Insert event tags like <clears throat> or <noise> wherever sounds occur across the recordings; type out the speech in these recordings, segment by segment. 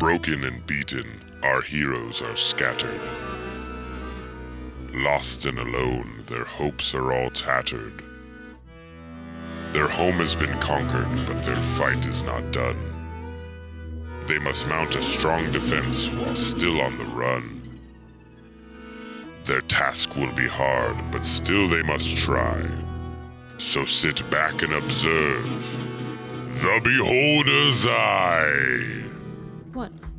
Broken and beaten, our heroes are scattered. Lost and alone, their hopes are all tattered. Their home has been conquered, but their fight is not done. They must mount a strong defense while still on the run. Their task will be hard, but still they must try. So sit back and observe the Beholder's Eye.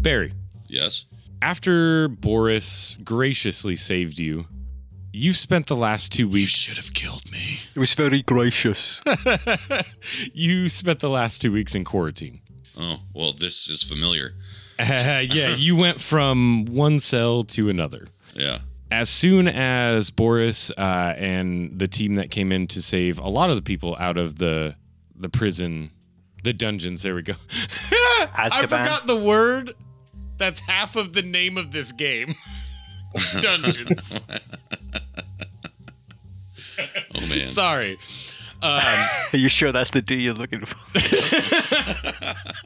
Barry, Yes. after Boris graciously saved you, you've spent the last two You weeks. should have killed me. It was very gracious. <laughs> you spent the last two weeks in quarantine. Oh, well, this is familiar. Uh, <laughs> yeah, you went from one cell to another. Yeah. As soon as Boris uh, and the team that came in to save a lot of the people out of the the prison, the dungeons. There we go. <laughs> I forgot the word. That's half of the name of this game. <laughs> dungeons. Oh, man. Sorry. Are <laughs> you sure that's the D you're looking for? <laughs>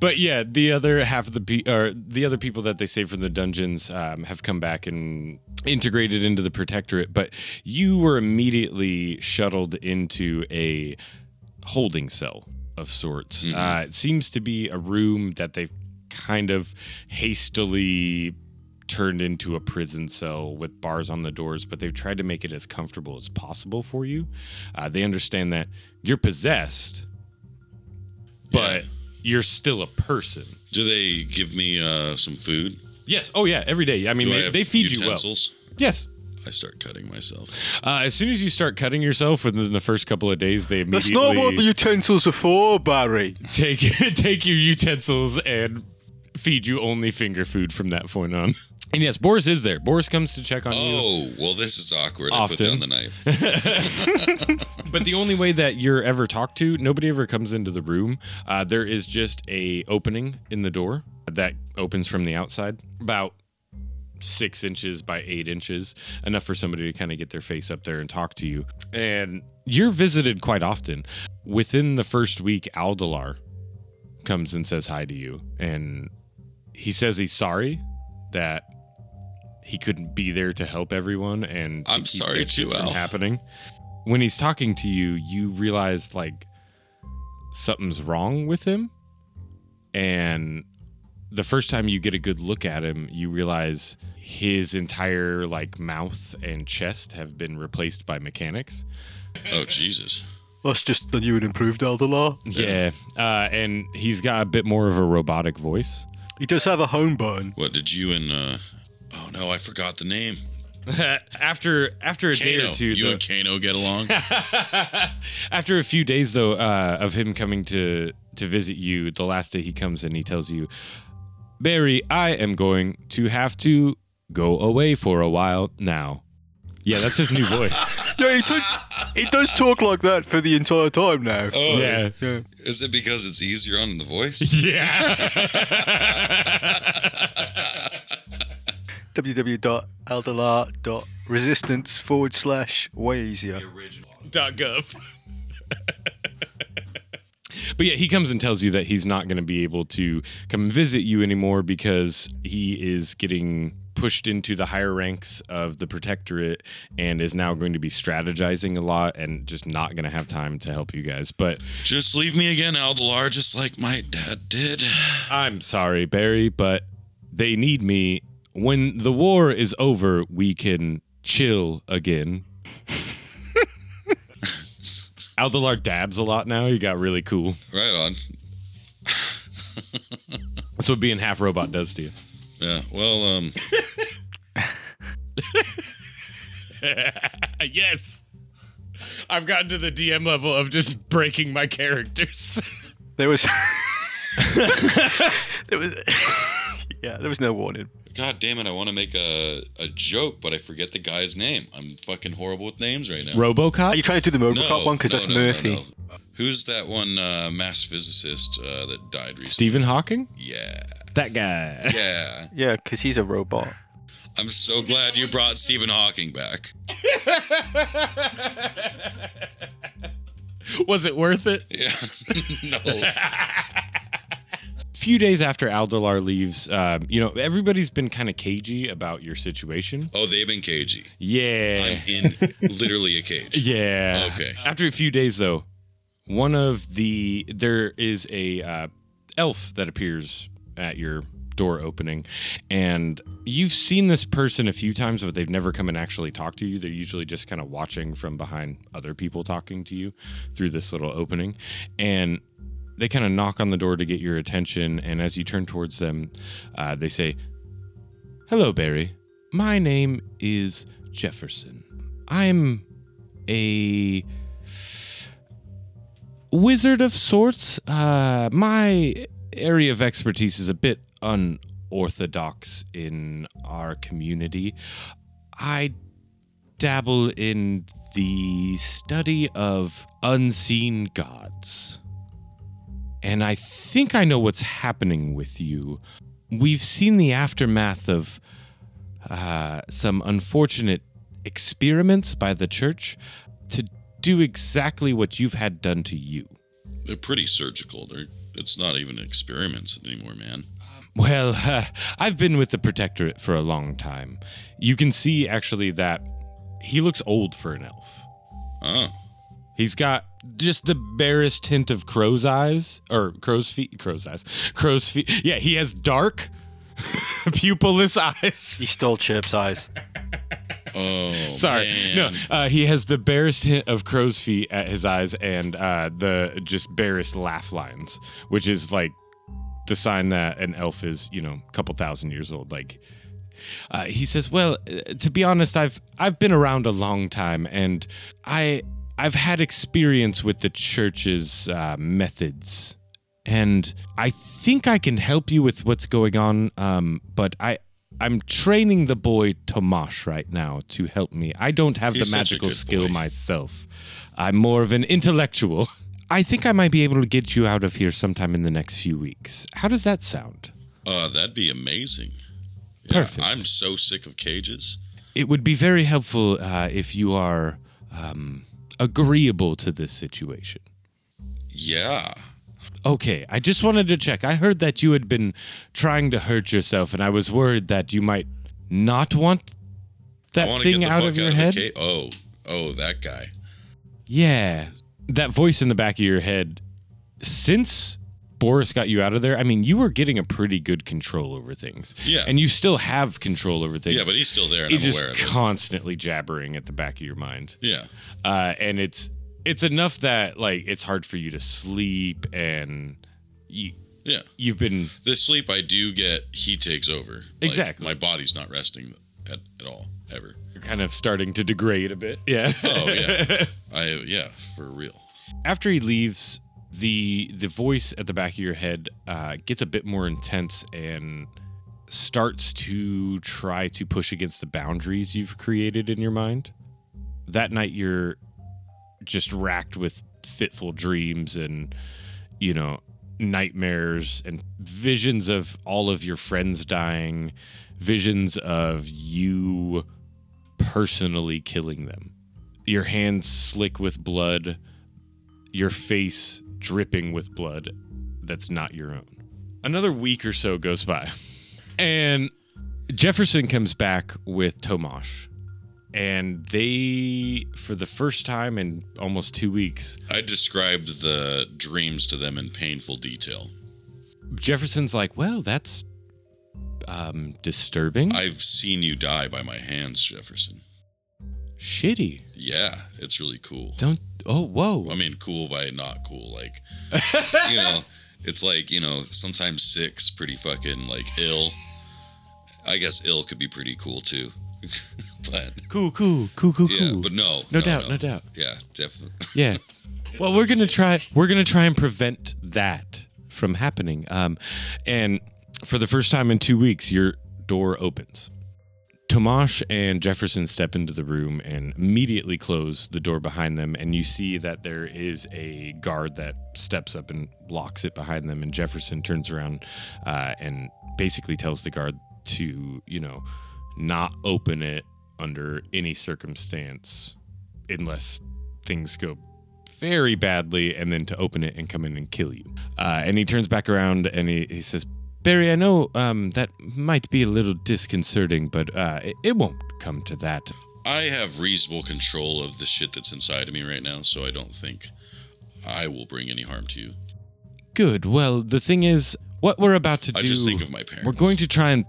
But yeah, the other half of the pe- or the other people that they saved from the dungeons um, have come back and integrated into the protectorate. But you were immediately shuttled into a holding cell of sorts. Uh, it seems to be a room that they've kind of hastily turned into a prison cell with bars on the doors, but they've tried to make it as comfortable as possible for you. Uh, they understand that you're possessed, but Yeah. you're still a person. Do they give me uh, some food? Yes. Oh, yeah. Every day. I mean, Do I they, have they feed you well. utensils? Yes. I start cutting myself. Uh, as soon as you start cutting yourself within the first couple of days, they immediately. That's immediately not what the utensils are for, Barry. take <laughs> take your utensils and feed you only finger food from that point on. <laughs> And yes, Boris is there. Boris comes to check on you. Oh, well, this is awkward. I put down the knife. <laughs> <laughs> But the only way that you're ever talked to, nobody ever comes into the room. Uh, there is just a opening in the door that opens from the outside, about six inches by eight inches, enough for somebody to kind of get their face up there and talk to you. And you're visited quite often. Within the first week, Aldalar comes and says hi to you, and he says he's sorry that he couldn't be there to help everyone and I'm sorry that shit too, from Al. happening when he's talking to you, you realize like something's wrong with him. And the first time you get a good look at him, you realize his entire like mouth and chest have been replaced by mechanics. Oh, Jesus. That's just the new and improved Elderlaw. Yeah. Uh, and he's got a bit more of a robotic voice. He does have a home button. What did you and, uh, oh no, I forgot the name. <laughs> after after a day or two, You the- and Kano get along? <laughs> After a few days, though, uh, of him coming to to visit you, the last day he comes in, he tells you, "Barry, I am going to have to go away for a while now." Yeah, that's his new <laughs> voice. Yeah, he, does- he does talk like that for the entire time now. Oh, yeah, Yeah. is it because it's easier on the voice? <laughs> yeah. www.elderlaw.resistance forward slash way easier. Dot gov. But yeah, he comes and tells you that he's not going to be able to come visit you anymore because he is getting pushed into the higher ranks of the protectorate and is now going to be strategizing a lot and just not going to have time to help you guys. But Just leave me again, Aldalar, just like my dad did. I'm sorry, Barry, but they need me. When the war is over, we can chill again. <laughs> Aldalar dabs a lot now. He got really cool. Right on. That's what being half robot does to you. Yeah. Well, um, <laughs> yes. I've gotten to the DM level of just breaking my characters. There was. <laughs> there was. <laughs> yeah, there was no warning. God damn it! I want to make a a joke, but I forget the guy's name. I'm fucking horrible with names right now. Robocop? Are you trying to do the Robocop one? Because no, that's no, no, Murphy. no. Who's that one uh, mass physicist uh, that died recently? Stephen Hawking? Yeah, That guy. yeah. <laughs> Yeah, because he's a robot. I'm so glad you brought Stephen Hawking back. <laughs> Was it worth it? Yeah, <laughs> no. few days after Aldalar leaves, um, you know, everybody's been kind of cagey about your situation. Oh, they've been cagey. Yeah. I'm in literally a cage. Yeah. Okay. After a few days, though, one of the there is a uh, elf that appears at your door opening, and you've seen this person a few times, but they've never come and actually talked to you. They're usually just kind of watching from behind other people talking to you through this little opening, and they kind of knock on the door to get your attention. And as you turn towards them, uh, they say, "Hello, Barry. My name is Jefferson. I'm a wizard of sorts. Uh, my area of expertise is a bit unorthodox in our community. I dabble in the study of unseen gods. And I think I know what's happening with you. We've seen the aftermath of uh, some unfortunate experiments by the church to do exactly what you've had done to you. They're pretty surgical. They're it's not even experiments anymore, man. Well, uh, <laughs> I've been with the Protectorate for a long time. You can see actually that he looks old for an elf. Oh, He's got just the barest hint of crow's eyes or crow's feet, crow's eyes, crow's feet. Yeah, he has dark, <laughs> pupilless eyes. He stole Chirp's eyes. <laughs> oh. Sorry, man. no. Uh, he has the barest hint of crow's feet at his eyes and uh, the just barest laugh lines, which is like the sign that an elf is, you know, a couple thousand years old. Like uh, he says, "Well, uh, to be honest, I've I've been around a long time, and I I've had experience with the church's uh, methods." And I think I can help you with what's going on, um, but I I'm training the boy Tomash right now to help me. I don't have He's the magical skill boy. myself. I'm more of an intellectual. I think I might be able to get you out of here sometime in the next few weeks. How does that sound? Uh, that'd be amazing. Yeah, Perfect. I'm so sick of cages. It would be very helpful uh, if you are um, agreeable to this situation. Yeah. Okay, I just wanted to check. I heard that you had been trying to hurt yourself, and I was worried that you might not want that want thing out of your out head. of. Oh, oh, that guy. Yeah. That voice in the back of your head, since Boris got you out of there, I mean, you were getting a pretty good control over things. Yeah. And you still have control over things. Yeah, but he's still there, and He's I'm just aware of it. constantly jabbering at the back of your mind. Yeah. Uh, and it's it's enough that like it's hard for you to sleep and you Yeah. you've been The sleep I do get, he takes over. Like, Exactly. my body's not resting at, at all, ever. you're kind of starting to degrade a bit. Yeah. Oh, yeah. <laughs> I, yeah, for real. after he leaves, the the voice at the back of your head uh, gets a bit more intense and starts to try to push against the boundaries you've created in your mind. That night, you're just racked with fitful dreams and you know nightmares and visions of all of your friends dying, visions of you personally killing them. Your hands slick with blood your face dripping with blood that's not your own. Another week or so goes by, and Jefferson comes back with Tomash, and they, for the first time in almost two weeks, I described the dreams to them in painful detail. Jefferson's like, "Well, that's um, disturbing, I've seen you die by my hands, Jefferson. shitty. Yeah, it's really cool. Don't Oh, whoa. I mean, cool by not cool. Like, <laughs> you know, it's like you know, sometimes sick's pretty fucking like ill. I guess ill could be pretty cool too, <laughs> but Cool, cool, cool, cool, yeah, cool. but no, No doubt, no doubt. Yeah, definitely. Yeah. <laughs> Well, we're gonna try. We're gonna try and prevent that from happening. Um, and for the first time in two weeks, your door opens. Tomash and Jefferson step into the room and immediately close the door behind them. And you see that there is a guard that steps up and locks it behind them. And Jefferson turns around uh, and basically tells the guard to, you know, not open it under any circumstance unless things go very badly and then to open it and come in and kill you. Uh, and he turns back around and he, he says, Barry, I know um, that might be a little disconcerting, but uh, it, it won't come to that. I have reasonable control of the shit that's inside of me right now, so I don't think I will bring any harm to you. Good. Well, the thing is, what we're about to do, I just think of my parents. we're going to try and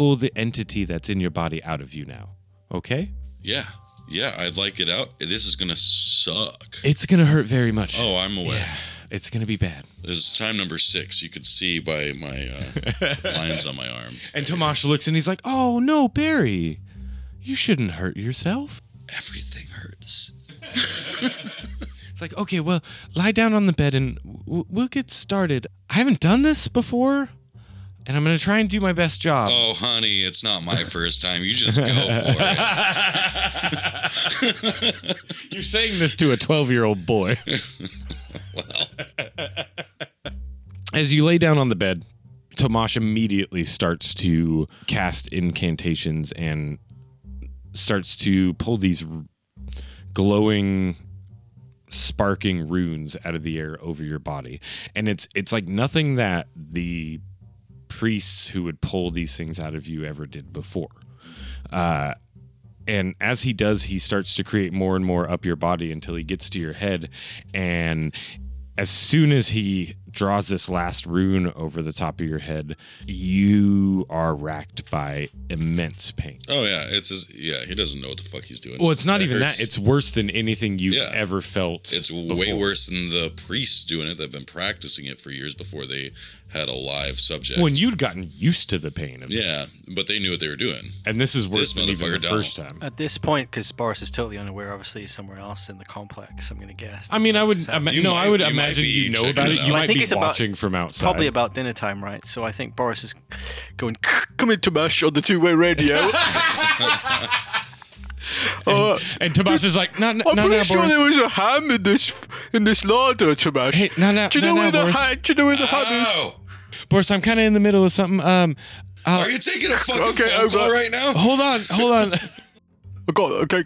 pull the entity that's in your body out of you now. Okay? Yeah, yeah, I'd like it out. This is gonna suck. It's going to hurt very much. Oh, I'm aware. yeah. It's going to be bad. This is time number six. You could see by my uh, <laughs> lines on my arm. And Tomash looks and he's like, oh, no, Barry. You shouldn't hurt yourself. Everything hurts. It's like, okay, well, lie down on the bed and w- we'll get started. I haven't done this before, and I'm going to try and do my best job. Oh, honey, it's not my first time. You just go for it. <laughs> You're saying this to a 12 year old boy. well. <laughs> As you lay down on the bed, Tomash immediately starts to cast incantations and starts to pull these r- glowing sparking runes out of the air over your body and it's it's like nothing that the priests who would pull these things out of you ever did before uh and as he does he starts to create more and more up your body until he gets to your head and as soon as he draws this last rune over the top of your head you are racked by immense pain Oh yeah, it's his, yeah. He doesn't know what the fuck he's doing. well it's not It even hurts. that it's worse than anything you've Yeah. ever felt It's way worse than the priests doing it. They've been practicing it for years before they had a live subject. when you'd gotten used to the pain of it. yeah, but they knew what they were doing. and this is worse This than even the don't. first time At this point, because Boris is totally unaware, obviously, he's somewhere else in the complex. I'm going to guess. I mean, I would So- ima- You no, might- I would you imagine you know about it it. out. You I might be it's about- watching from outside. Probably about dinner time, right? So I think Boris is going. Come in, Tomash, on the two-way radio. <laughs> <laughs> uh, and Tomas is like, no, no, I'm no, pretty no, sure Boris. there was a ham in this in this larder, Tomash. Hey, no, no, do you no, know no, where the Boris. Do you know where the ham is? Oh, Boris, I'm kind of in the middle of something. Um, uh, are you taking a fucking Okay, phone call over. right now? hold on, hold on. <laughs> I got okay,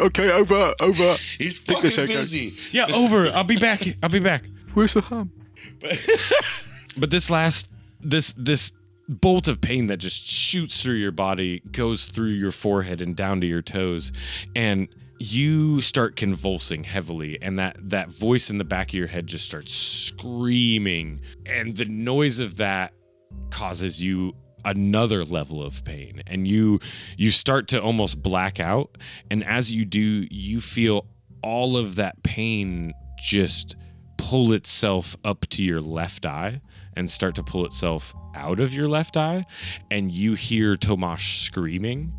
okay, over, over. He's Take fucking this, okay. busy. yeah, over. I'll be back. I'll be back. Where's the ham? But this last, this this bolt of pain that just shoots through your body goes through your forehead and down to your toes, and you start convulsing heavily and that that voice in the back of your head just starts screaming and the noise of that causes you another level of pain and you you start to almost black out and as you do you feel all of that pain just pull itself up to your left eye and start to pull itself out of your left eye and you hear Tomash screaming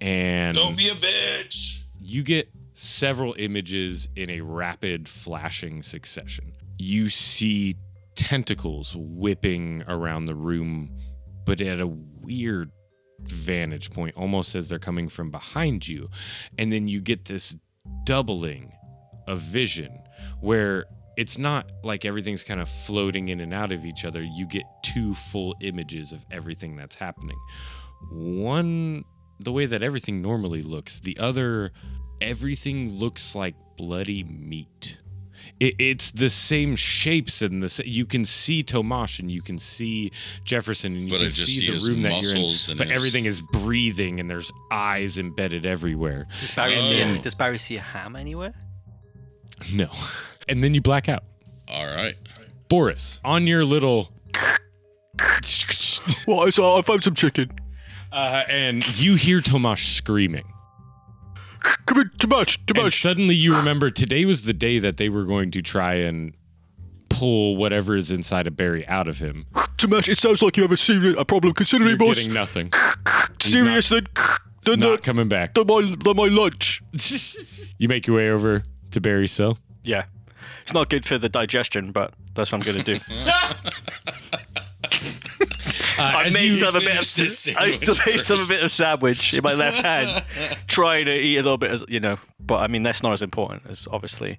and Don't be a bitch. You get several images in a rapid flashing succession. You see tentacles whipping around the room, but at a weird vantage point, almost as they're coming from behind you. And then you get this doubling of vision where it's not like everything's kind of floating in and out of each other. You get two full images of everything that's happening. One, the way that everything normally looks, the other, everything looks like bloody meat. It, it's the same shapes and the you can see Tomash and you can see Jefferson and you But can just see see the room that you're in, and but his- everything is breathing and there's eyes embedded everywhere. Does Barry, see Oh. a, does Barry see a ham anywhere? No, and then you black out. All right. Boris, on your little, What? So I found some chicken. Uh, and you hear Tomash screaming. Come in, Tamash, And suddenly you remember today was the day that they were going to try and pull whatever is inside of Barry out of him. Tamash, it sounds like you have a serious a problem. Consider me, You're boss. getting nothing. <laughs> Serious than, than, Not the, coming back. than, my, than my lunch. <laughs> You make your way over to Barry's cell. Yeah. It's not good for the digestion, but that's what I'm going to do. <laughs> Uh, I as may you- still have a bit finish this of <laughs> I still sandwich have a bit of sandwich in my left hand, <laughs> trying to eat a little bit, as you know. But I mean, that's not as important as obviously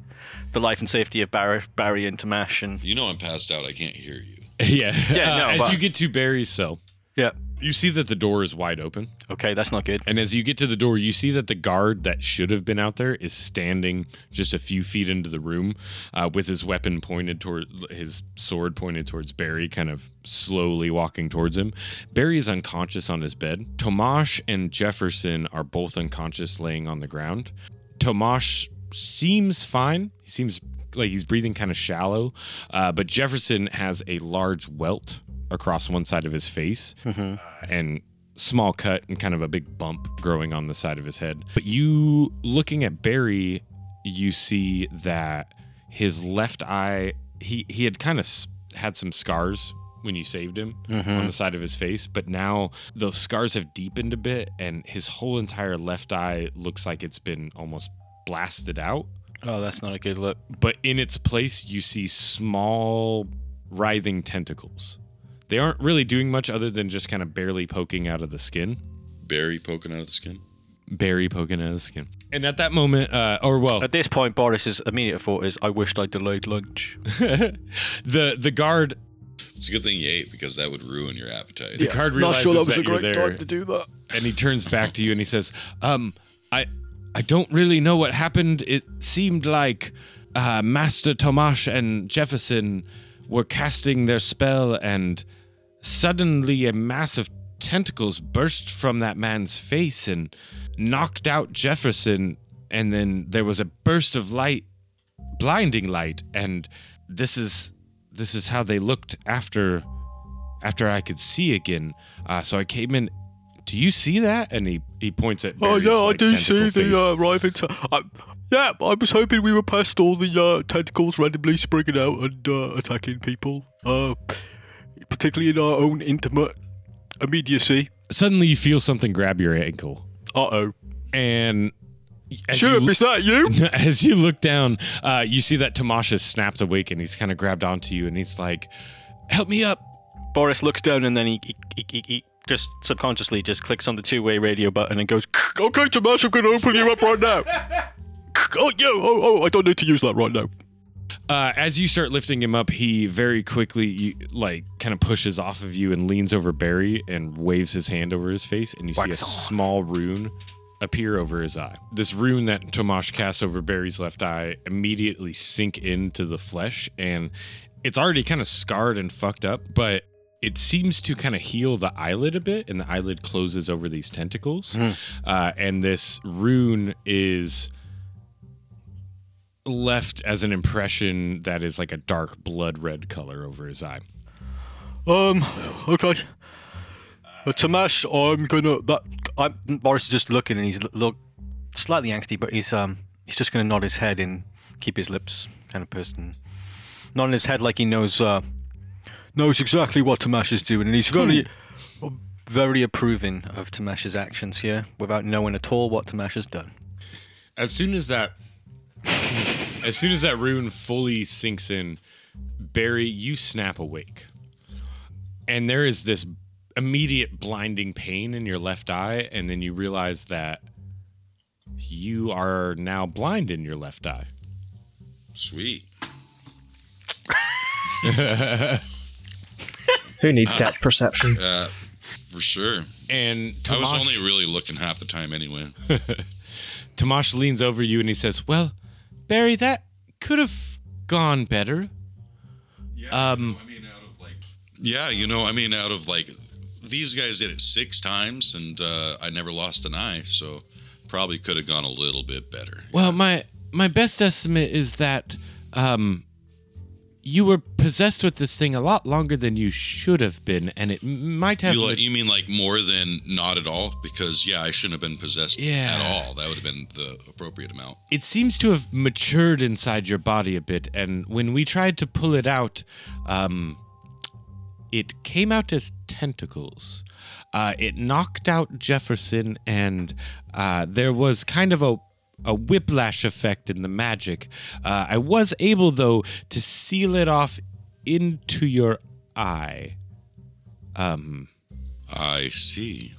the life and safety of Barry, Barry and Tamash. And You know I'm passed out. I can't hear you. Yeah. Yeah, no, uh, as but- you get to Barry's cell, yeah, you see that the door is wide open. Okay, that's not good. And as you get to the door, you see that the guard that should have been out there is standing just a few feet into the room uh, with his weapon pointed toward his sword pointed towards Barry, kind of slowly walking towards him. Barry is unconscious on his bed. Tomash and Jefferson are both unconscious laying on the ground. Tomash seems fine. He seems like he's breathing kind of shallow, uh, but Jefferson has a large welt across one side of his face uh, and small cut and kind of a big bump growing on the side of his head. But you looking at Barry, you see that his left eye he he had kind of had some scars when you saved him mm-hmm. on the side of his face, but now those scars have deepened a bit and his whole entire left eye looks like it's been almost blasted out. Oh, that's not a good look. But in its place, you see small writhing tentacles. They aren't really doing much other than just kind of barely poking out of the skin. Berry poking out of the skin. Barry poking out of the skin. And at that moment, uh, or well, At this point, Boris's immediate thought is, "I wished I delayed lunch." <laughs> the the guard It's a good thing you ate because that would ruin your appetite. the guard Not realizes sure that was a you're there, time to do that. and he turns back to you and he says, "Um, I I don't really know what happened. It seemed like uh, Master Tomash and Jefferson were casting their spell, and suddenly a mass of tentacles burst from that man's face and knocked out Jefferson, and then there was a burst of light, blinding light, and this is this is how they looked after." After I could see again, uh, so I came in do you see that? And he, he points at Oh Barry's, yeah, I do see face. the uh, arriving. T- I, yeah, I was hoping we were past all the uh, tentacles randomly springing out and uh, attacking people. Particularly in our own intimate immediacy. Suddenly, you feel something grab your ankle, Uh oh. and as Chirp, you, is that you? <laughs> as you look down, uh, you see that Tomash has snapped awake, and he's kind of grabbed onto you, and he's like, "Help me up!" Boris looks down and then he, he, he, he, he just subconsciously just clicks on the two-way radio button and goes, okay, Tomash, I'm going to open you up right now. <laughs> oh, yeah, oh, oh, I don't need to use that right now. Uh, as you start lifting him up, he very quickly, like, kind of pushes off of you and leans over Barry and waves his hand over his face, and you see a on. small rune appear over his eye. This rune that Tomash casts over Barry's left eye immediately sink into the flesh, and it's already kind of scarred and fucked up, but it seems to kind of heal the eyelid a bit, and the eyelid closes over these tentacles. Uh, and this rune is left as an impression that is like a dark blood red color over his eye. Um, okay. Uh, Tomash, I'm gonna. That I'm, Boris is just looking and he's look slightly angsty, but he's um he's just gonna nod his head and keep his lips kind of pursed and nodding his head like he knows uh knows exactly what Tomash is doing, and he's very. very approving of Tamash's actions here without knowing at all what Tamash has done. As soon as that as soon as that rune fully sinks in, Barry, you snap awake. And there is this immediate blinding pain in your left eye, and then you realize that you are now blind in your left eye. Sweet. Who needs depth perception? Uh, for sure. And I was only really looking half the time anyway. <laughs> Tomash leans over you and he says, Well, Barry, that could have gone better. Um, Yeah, you know, I mean, out of like these guys did it six times, and uh, I never lost an eye, so probably could have gone a little bit better. Well, my my best estimate is that um, you were possessed with this thing a lot longer than you should have been, and it might have. You, like, you mean like more than not at all? Because yeah, I shouldn't have been possessed Yeah. at all. That would have been the appropriate amount. it seems to have matured inside your body a bit, and when we tried to pull it out, um, it came out as tentacles. Uh, it knocked out Jefferson, and uh, there was kind of a a whiplash effect in the magic. Uh, I was able, though, to seal it off into your eye. Um, I see.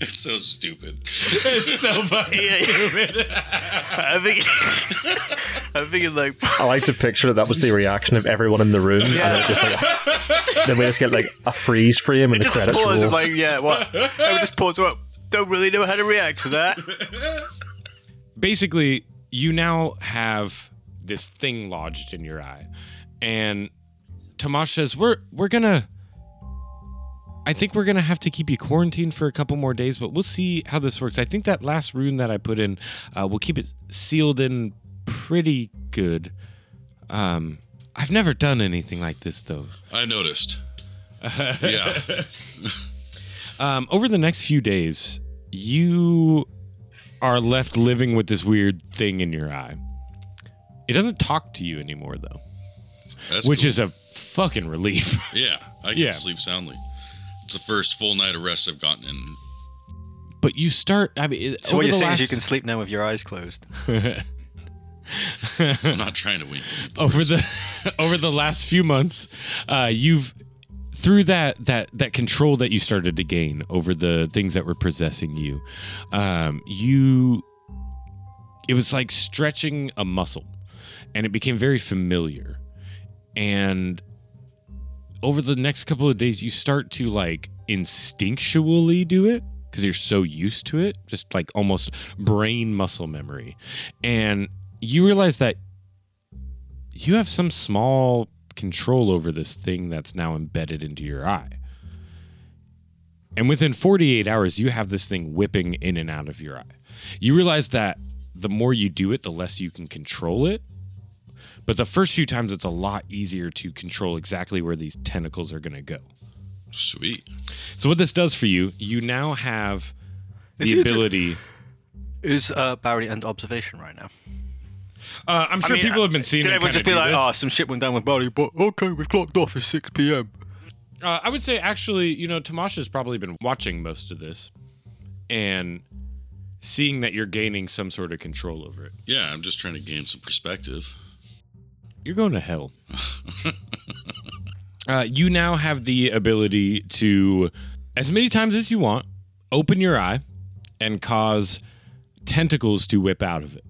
it's so stupid. it's so fucking stupid. I think. I'm thinking like, I like to picture that that was the reaction of everyone in the room, and then, it just like, then we just get like a freeze frame and the just credits pause. roll. I'm like, yeah, what? I would just pause. Well, don't really know how to react to that. <laughs> basically you now have this thing lodged in your eye and Tomash says we're we're gonna I think we're gonna have to keep you quarantined for a couple more days, but we'll see how this works. I think that last rune that I put in, uh, we'll keep it sealed in pretty good. Um, I've never done anything like this though. I noticed. <laughs> yeah. Um, over the next few days, you are left living with this weird thing in your eye. It doesn't talk to you anymore, though, That's which cool. is a fucking relief. <laughs> Yeah, I can Yeah. sleep soundly. It's the first full night of rest I've gotten in. But you start. I mean, So what you're the saying is you can sleep now with your eyes closed. <laughs> I'm not trying to wink. <laughs> over the <laughs> over the last few months, uh, you've through that that that control that you started to gain over the things that were possessing you, um, you it was like stretching a muscle, and it became very familiar, and over the next couple of days, you start to like instinctually do it because you're so used to it, just like almost brain muscle memory, and you realize that you have some small control over this thing that's now embedded into your eye. And within 48 hours, you have this thing whipping in and out of your eye. You realize that the more you do it, the less you can control it. But the first few times, it's a lot easier to control exactly where these tentacles are going to go. Sweet. So, what this does for you, you now have the it- ability. Is uh, Barry under observation right now? Uh, I'm sure I mean, people have been seeing Did him everyone just be like, this. oh, some shit went down with Barry, but okay, we've clocked off. at 6 p.m. Uh, I would say actually, you know, Tamasha's probably been watching most of this and seeing that you're gaining some sort of control over it. Yeah, I'm just trying to gain some perspective. You're going to hell. <laughs> uh, you now have the ability to, as many times as you want, open your eye and cause tentacles to whip out of it.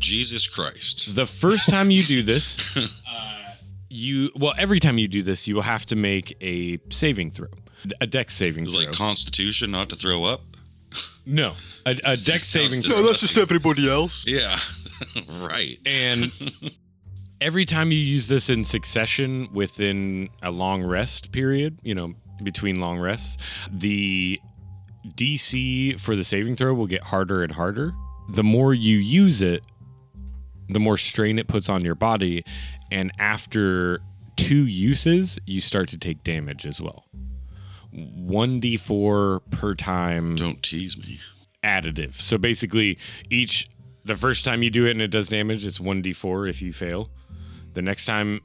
Jesus Christ. The first time you do this, <laughs> uh, you well, every time you do this, you will have to make a saving throw, a dex saving It's throw. like Constitution not to throw up. no, a, a <laughs> dex saving dis- throw. No, that's just everybody else. Yeah, <laughs> right. And every time you use this in succession within a long rest period, you know, between long rests, the DC for the saving throw will get harder and harder. The more you use it, the more strain it puts on your body. And after two uses, you start to take damage as well. 1d4 per time Don't tease me. additive. So basically, each the first time you do it and it does damage, it's one d four if you fail. The next time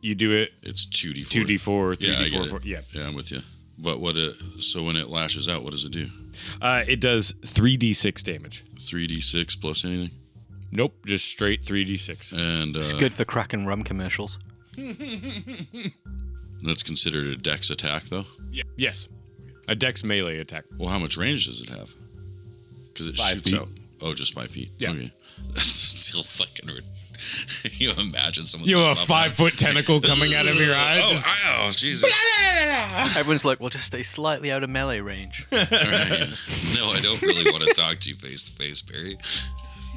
you do it, It's two d four. two d four, three Yeah, I get four. it. Yeah, Yeah, I'm with you. But what it so when it lashes out, what does it do? uh, it does three d six damage. Three d six plus anything, Nope, just straight three d six. and uh, It's good for cracking rum commercials. <laughs> that's considered a dex attack, though. Yeah, yes, a dex melee attack. Well, how much range does it have? Because it Five shoots feet. out. Oh, just five feet. Yeah. Okay. <laughs> That's still fucking. Rid- <laughs> you imagine someone. You have a five foot tentacle coming out of your eye. Oh, just- ow, Jesus! Everyone's like, well, just stay slightly out of melee range. All right. No, I don't really want to talk to you face to face, Barry.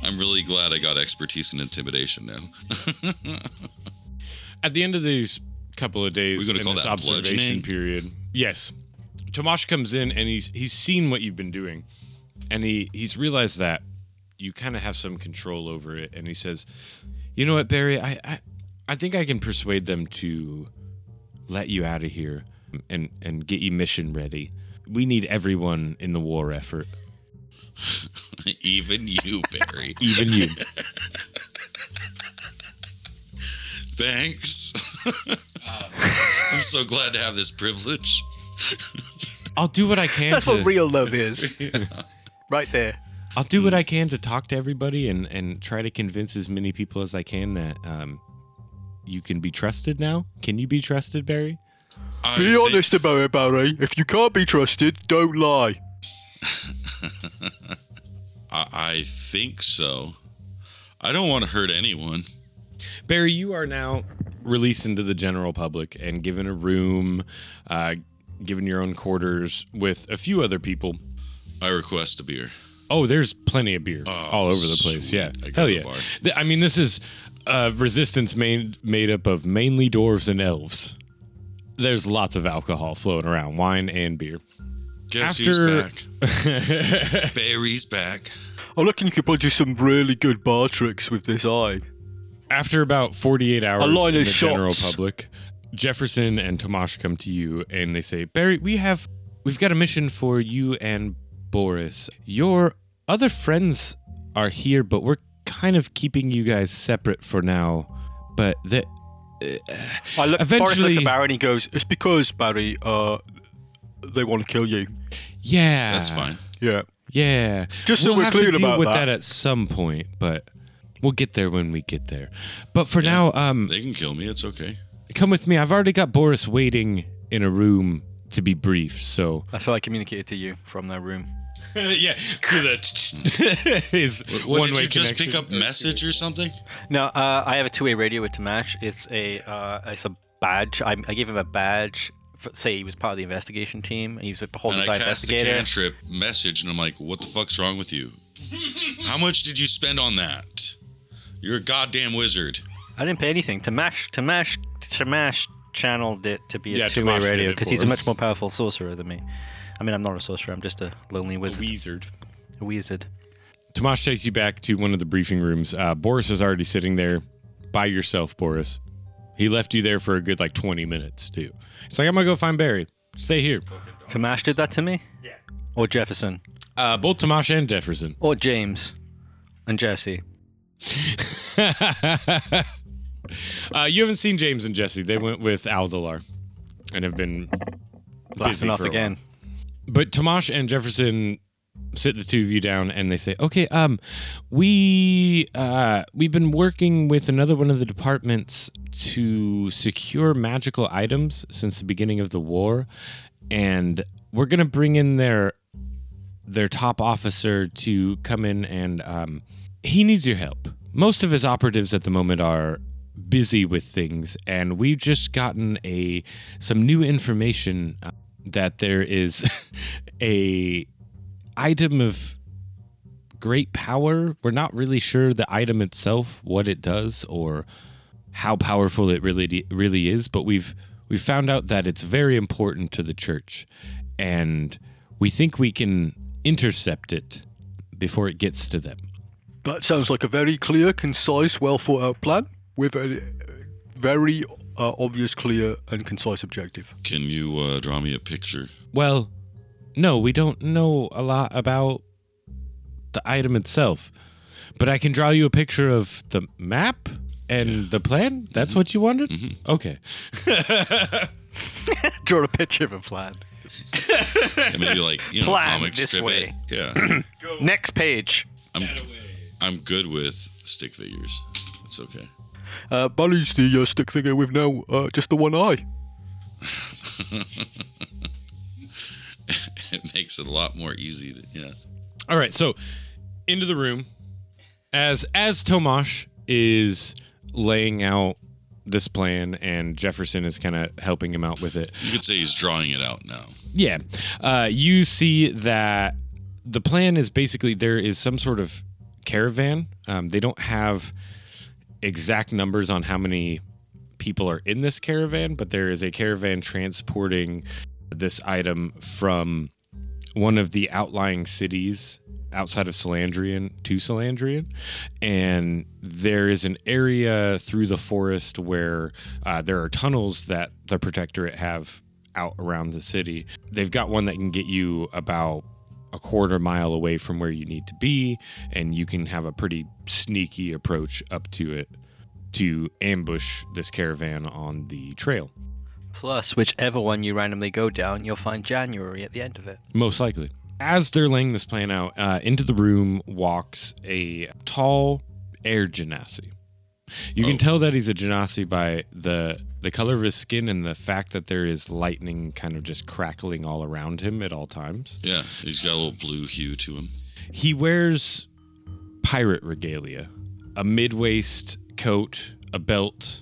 I'm really glad I got expertise in intimidation now. <laughs> At the end of these couple of days We're gonna in call this that observation period. Yes. Tomash comes in and he's he's seen what you've been doing. And he he's realized that you kind of have some control over it and he says, "You know what, Barry? I I, I think I can persuade them to let you out of here and and get you mission ready. We need everyone in the war effort, <laughs> <laughs> Even you, Barry. <laughs> even you." Thanks. <laughs> I'm so glad to have this privilege. I'll do what I can That's to what real love is. right there. I'll do what I can to talk to everybody and, and try to convince as many people as I can that um, you can be trusted now. Can you be trusted, Barry? I Be think- honest about it, Barry. If you can't be trusted, don't lie. I, think so. I don't want to hurt anyone. Barry, you are now released into the general public and given a room, uh, given your own quarters with a few other people. I request a beer. Oh, there's plenty of beer all over the place. sweet. Yeah, I hell yeah. Th- I mean, this is uh, resistance made made up of mainly dwarves and elves. There's lots of alcohol floating around, wine and beer. Guess After- who's back? <laughs> Barry's back. I reckon you could produce some really good bar tricks with this eye. After about 48 hours line in of the general shots. public, Jefferson and Tomash come to you and they say, "Barry, we have we've got a mission for you and Boris. Your other friends are here, but we're kind of keeping you guys separate for now. But the I look, Boris looks Eventually- at Barry and he goes, "It's because Barry, uh, they want to kill you." yeah, That's fine. Yeah. Yeah, Just so we'll we're have clear to deal about with that. that at some point, but we'll get there when we get there. But for now, um, They can kill me. It's okay. come with me. I've already got Boris waiting in a room to be briefed. So That's how I communicated to you from that room. <laughs> yeah, through the <laughs> his What one did way you just pick up message or something? No, uh, I have a two-way radio with Tamash. It's a uh, it's a badge. I, I gave him a badge. For, say he was part of the investigation team, and he was a Holden And I cast the cantrip message, and I'm like, "What the fuck's wrong with you? How much did you spend on that? You're a goddamn wizard." I didn't pay anything. Tamash, Tamash, Tamash channeled it to be a Yeah, two-way Tamash radio because he's a much more powerful sorcerer than me. I mean, I'm not a sorcerer. I'm just a lonely wizard. wizard. A wizard. Tomash takes you back to one of the briefing rooms. Uh, Boris is already sitting there by yourself, Boris. He left you there for a good like 20 minutes, too. It's like, I'm going to go find Barry. Stay here. Tamash did that to me. Yeah. Or Jefferson. Uh, both Tomash and Jefferson. Or James. And Jesse. <laughs> Uh, you haven't seen James and Jesse. They went with Aldalar and have been busy Blasting off for while. again. But Tomash and Jefferson sit the two of you down and they say, "Okay, um, we uh, we've been working with another one of the departments to secure magical items since the beginning of the war, and we're gonna bring in their their top officer to come in and um, he needs your help. Most of his operatives at the moment are busy with things, and we've just gotten a some new information uh, that there is <laughs> a item of great power. We're not really sure the item itself, what it does, or how powerful it really really is, but we've we've found out that it's very important to the church, and we think we can intercept it before it gets to them. That sounds like a very clear, concise, well thought out plan with a very uh, obvious, clear, and concise objective. Can you uh, draw me a picture? Well, no, we don't know a lot about the item itself, but I can draw you a picture of the map and the plan. That's what you wanted? Okay. <laughs> Draw a picture of a plan. And maybe like you know, Plan comic this strip way. it. Yeah, <clears throat> Next page. I'm I'm good with stick figures. It's okay. Uh, Barry's the uh, stick figure with now uh, just the one eye. <laughs> <laughs> It makes it a lot more easy to yeah. All right, so into the room as as Tomash is laying out this plan and Jefferson is kind of helping him out with it. You could say he's drawing it out now. Yeah. Uh, you see that the plan is basically there is some sort of caravan. Um, they don't have exact numbers on how many people are in this caravan, but there is a caravan transporting this item from one of the outlying cities outside of Salandrian to Salandrian. And there is an area through the forest where uh, there are tunnels that the Protectorate have out around the city. They've got one that can get you about a quarter mile away from where you need to be, and you can have a pretty sneaky approach up to it to ambush this caravan on the trail. Plus, whichever one you randomly go down, you'll find January at the end of it. Most likely. As they're laying this plan out, uh, into the room walks a tall air genasi. You can tell that he's a genasi by the the color of his skin and the fact that there is lightning kind of just crackling all around him at all times. Yeah, he's got a little blue hue to him. He wears pirate regalia, a mid-waist coat, a belt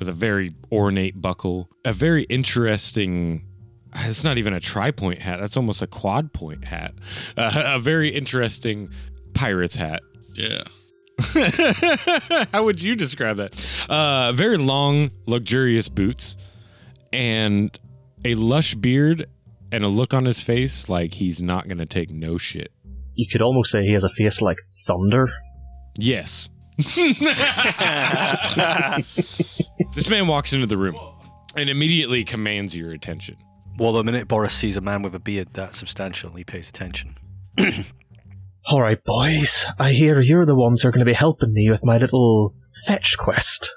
with a very ornate buckle, a very interesting it's not even a tri-point hat. That's almost a quad point hat. Uh, <laughs> a very interesting pirate's hat. Yeah. <laughs> How would you describe that? Uh, very long, luxurious boots, and a lush beard, and a look on his face like he's not going to take no shit. You could almost say he has a face like thunder. Yes. <laughs> this man walks into the room and immediately commands your attention. Well, the minute Boris sees a man with a beard that substantial, he pays attention. <clears throat> All right, boys. I hear you're the ones who are going to be helping me with my little fetch quest.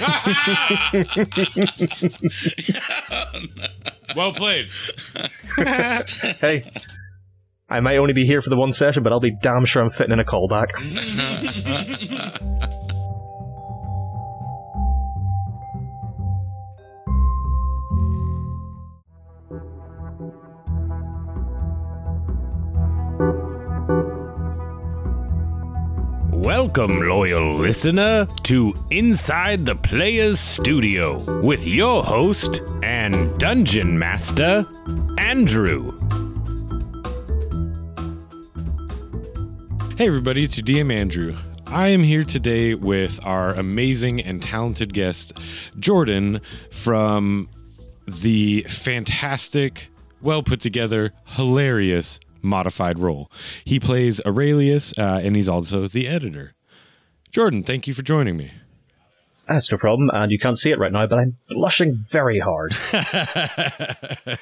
<laughs> Well played. <laughs> hey, I might only be here for the one session, but I'll be damn sure I'm fitting in a callback. Welcome, loyal listener, to Inside the Player's Studio with your host and dungeon master, Andrew. Hey, everybody, it's your DM Andrew. I am here today with our amazing and talented guest, Jordan, from the fantastic, well put together, hilarious modified roll. He plays Aurelius, uh, and he's also the editor. Jordan, thank you for joining me. That's no problem, and you can't see it right now, but I'm blushing very hard. <laughs>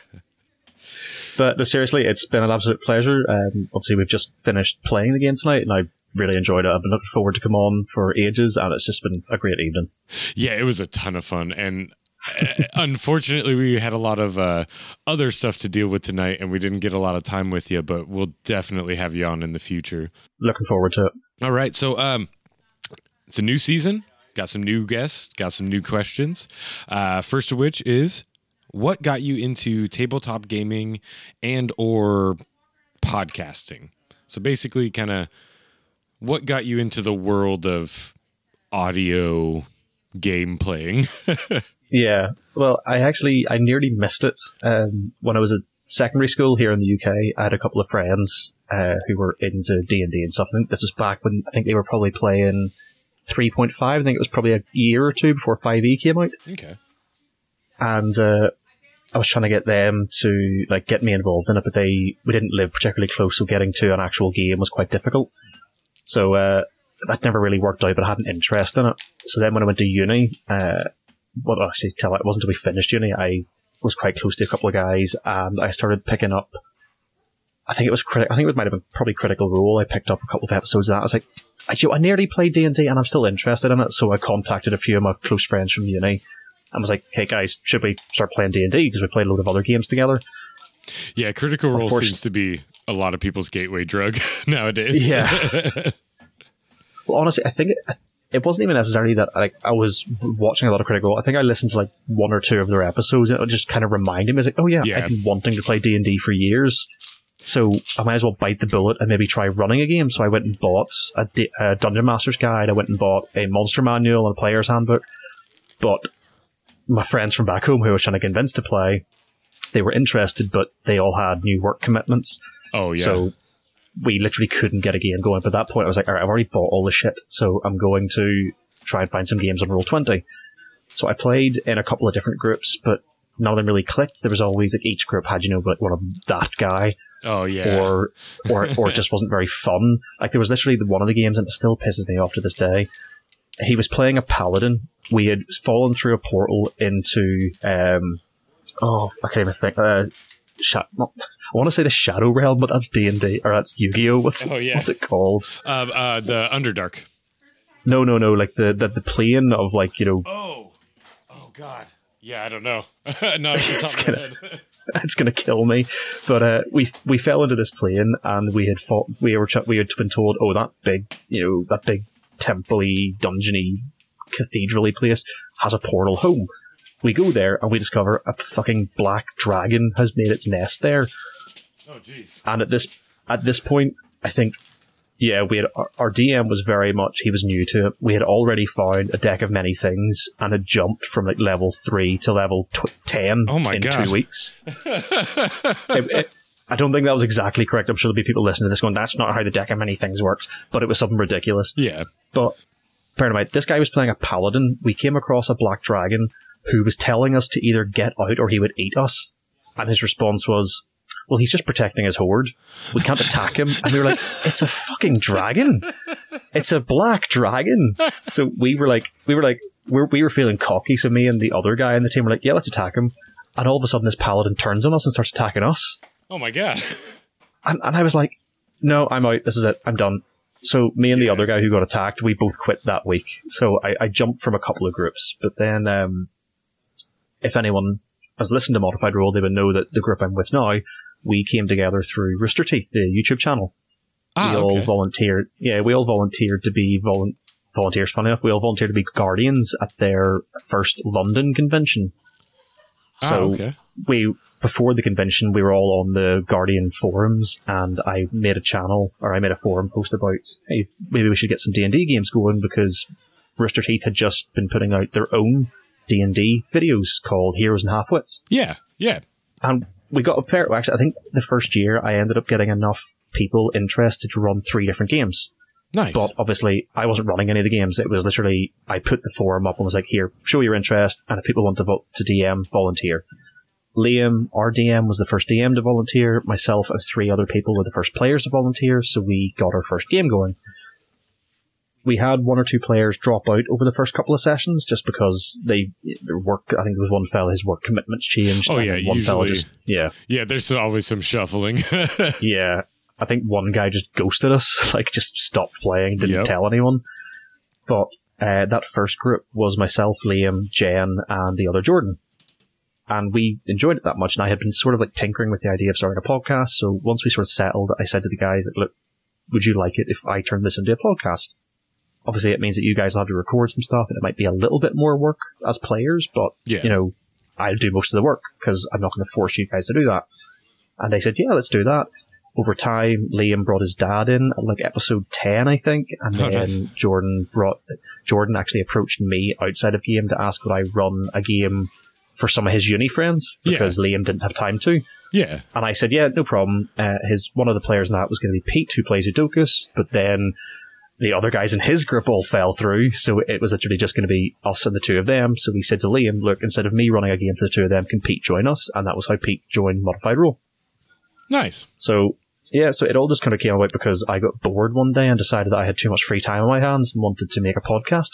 but no, seriously, it's been an absolute pleasure. Um, obviously, we've just finished playing the game tonight, and I really enjoyed it. I've been looking forward to come on for ages, and it's just been a great evening. Yeah, it was a ton of fun, and uh, <laughs> unfortunately, we had a lot of uh, other stuff to deal with tonight, and we didn't get a lot of time with you. But we'll definitely have you on in the future. Looking forward to it. All right, so um, it's a new season. Got some new guests. Got some new questions. Uh, first of which is, what got you into tabletop gaming and or podcasting? So basically, kind of, what got you into the world of audio game playing? <laughs> Yeah. Well, I actually I nearly missed it um, when I was at secondary school here in the UK. I had a couple of friends uh, who were into D and D and stuff. I think this was back when I think they were probably playing 3.5. I think it was probably a year or two before 5e came out, okay. And uh, I was trying to get them to like get me involved in it, but they we didn't live particularly close, so getting to an actual game was quite difficult. So uh, that never really worked out, but I had an interest in it. So then when I went to uni, uh, well, actually, tell it wasn't until we finished uni. I was quite close to a couple of guys, and I started picking up. I think it was critical. I think it might have been probably Critical Role. I picked up a couple of episodes of that. I was like, I, I nearly played D and D, and I'm still interested in it. So I contacted a few of my close friends from uni, and was like, Hey guys, should we start playing D and D? Because we played a load of other games together. Yeah, Critical Role seems to be a lot of people's gateway drug <laughs> nowadays. Yeah. <laughs> Well, honestly, I think it, it wasn't even necessarily that like I was watching a lot of Critical. Role. I think I listened to like one or two of their episodes, and it just kind of reminded me. I was like, oh yeah, Yeah. I've been wanting to play D and D for years, so I might as well bite the bullet and maybe try running a game. So I went and bought a, D- a Dungeon Master's Guide. I went and bought a Monster Manual and a Player's Handbook. But my friends from back home who I was trying to convince to play, they were interested, but they all had new work commitments. oh yeah. So we literally couldn't get a game going. But at that point, I was like, all right, I've already bought all the shit, so I'm going to try and find some games on Roll Twenty. So I played in a couple of different groups, but none of them really clicked. There was always like each group had you know like one of that guy, Oh yeah. or or or it <laughs> just wasn't very fun. Like there was literally one of the games, and it still pisses me off to this day. He was playing a paladin. We had fallen through a portal into um oh I can't even think. Uh, sha- not, I want to say the Shadow Realm, but that's D and D or that's Yu Gi Oh. What's Oh, yeah. what's it called? uh, uh, the Underdark. No, no, no. Like the the, the plane of like you know Oh. Oh God. Yeah, I don't know. <laughs> no, off the top <laughs> of my head. <laughs> it's going to kill me. But uh, we we fell into this plane and we had fought. We were ch- we had been told, oh, that big you know that big temple-y, dungeony, cathedral-y place has a portal home. We go there and we discover a fucking black dragon has made its nest there. Oh jeez. And at this at this point, I think. Yeah, we had our, our DM was very much he was new to it. We had already found a deck of many things and had jumped from like level three to level tw- ten Oh my in God. two weeks. <laughs> It- it- I don't think that was exactly correct. I'm sure there'll be people listening to this going, "That's not how the deck of many things works," but it was something ridiculous. Yeah. But bear in mind, this guy was playing a paladin. We came across a black dragon who was telling us to either get out or he would eat us. And his response was, well, he's just protecting his horde. We can't attack him. And we were like, it's a fucking dragon. It's a black dragon. So we were like, we were like, we're, we were feeling cocky. So me and the other guy in the team were like, yeah, let's attack him. And all of a sudden, this paladin turns on us and starts attacking us. Oh my God. And, and I was like, no, I'm out. This is it. I'm done. So me and the other guy who got attacked, we both quit that week. So I, I jumped from a couple of groups. But then, um, if anyone has listened to Modified Roll, they would know that the group I'm with now, we came together through Rooster Teeth, the YouTube channel. Ah, we all okay. volunteered. Yeah, we all volunteered to be volun- volunteers. Funny enough, we all volunteered to be guardians at their first London convention. Ah, So okay. we before the convention we were all on the Guardian forums and I made a channel or I made a forum post about hey maybe we should get some D and D games going because Rooster Teeth had just been putting out their own D and D videos called Heroes and Halfwits Yeah. Yeah. and we got a fair actually I think the first year I ended up getting enough people interested to run three different games Nice. but obviously, I wasn't running any of the games. It was literally I put the forum up and was like, "Here, show your interest." And if people want to vote to DM, volunteer. Liam, our DM, was the first DM to volunteer. Myself and three other people were the first players to volunteer. So we got our first game going. We had one or two players drop out over the first couple of sessions just because they their work. I think there was one fella his work commitments changed. Oh, yeah, one fella usually- just yeah yeah. There's always some shuffling. <laughs> yeah, I think one guy just ghosted us, <laughs> like just stopped playing, didn't Yep. tell anyone. But uh, that first group was myself, Liam, Jen, and the other Jordan. And we enjoyed it that much, and I had been sort of like tinkering with the idea of starting a podcast. So once we sort of settled, I said to the guys, like, look, would you like it if I turned this into a podcast? Obviously, it means that you guys will have to record some stuff, and it might be a little bit more work as players, but, Yeah. you know, I'll do most of the work because I'm not going to force you guys to do that. And they said, yeah, let's do that over time, Liam brought his dad in like episode ten, I think, and Oh, then nice. Jordan brought Jordan actually approached me outside of game to ask would I run a game for some of his uni friends Yeah. because Liam didn't have time to, yeah. and I said, yeah, no problem. Uh, his one of the players in that was going to be Pete, who plays Udokus, but then the other guys in his group all fell through, so it was literally just going to be us and the two of them. So we said to Liam, look, instead of me running a game for the two of them, can Pete join us? And that was how Pete joined Modified Roll. Nice. So yeah, so it all just kind of came about because I got bored one day and decided that I had too much free time on my hands and wanted to make a podcast.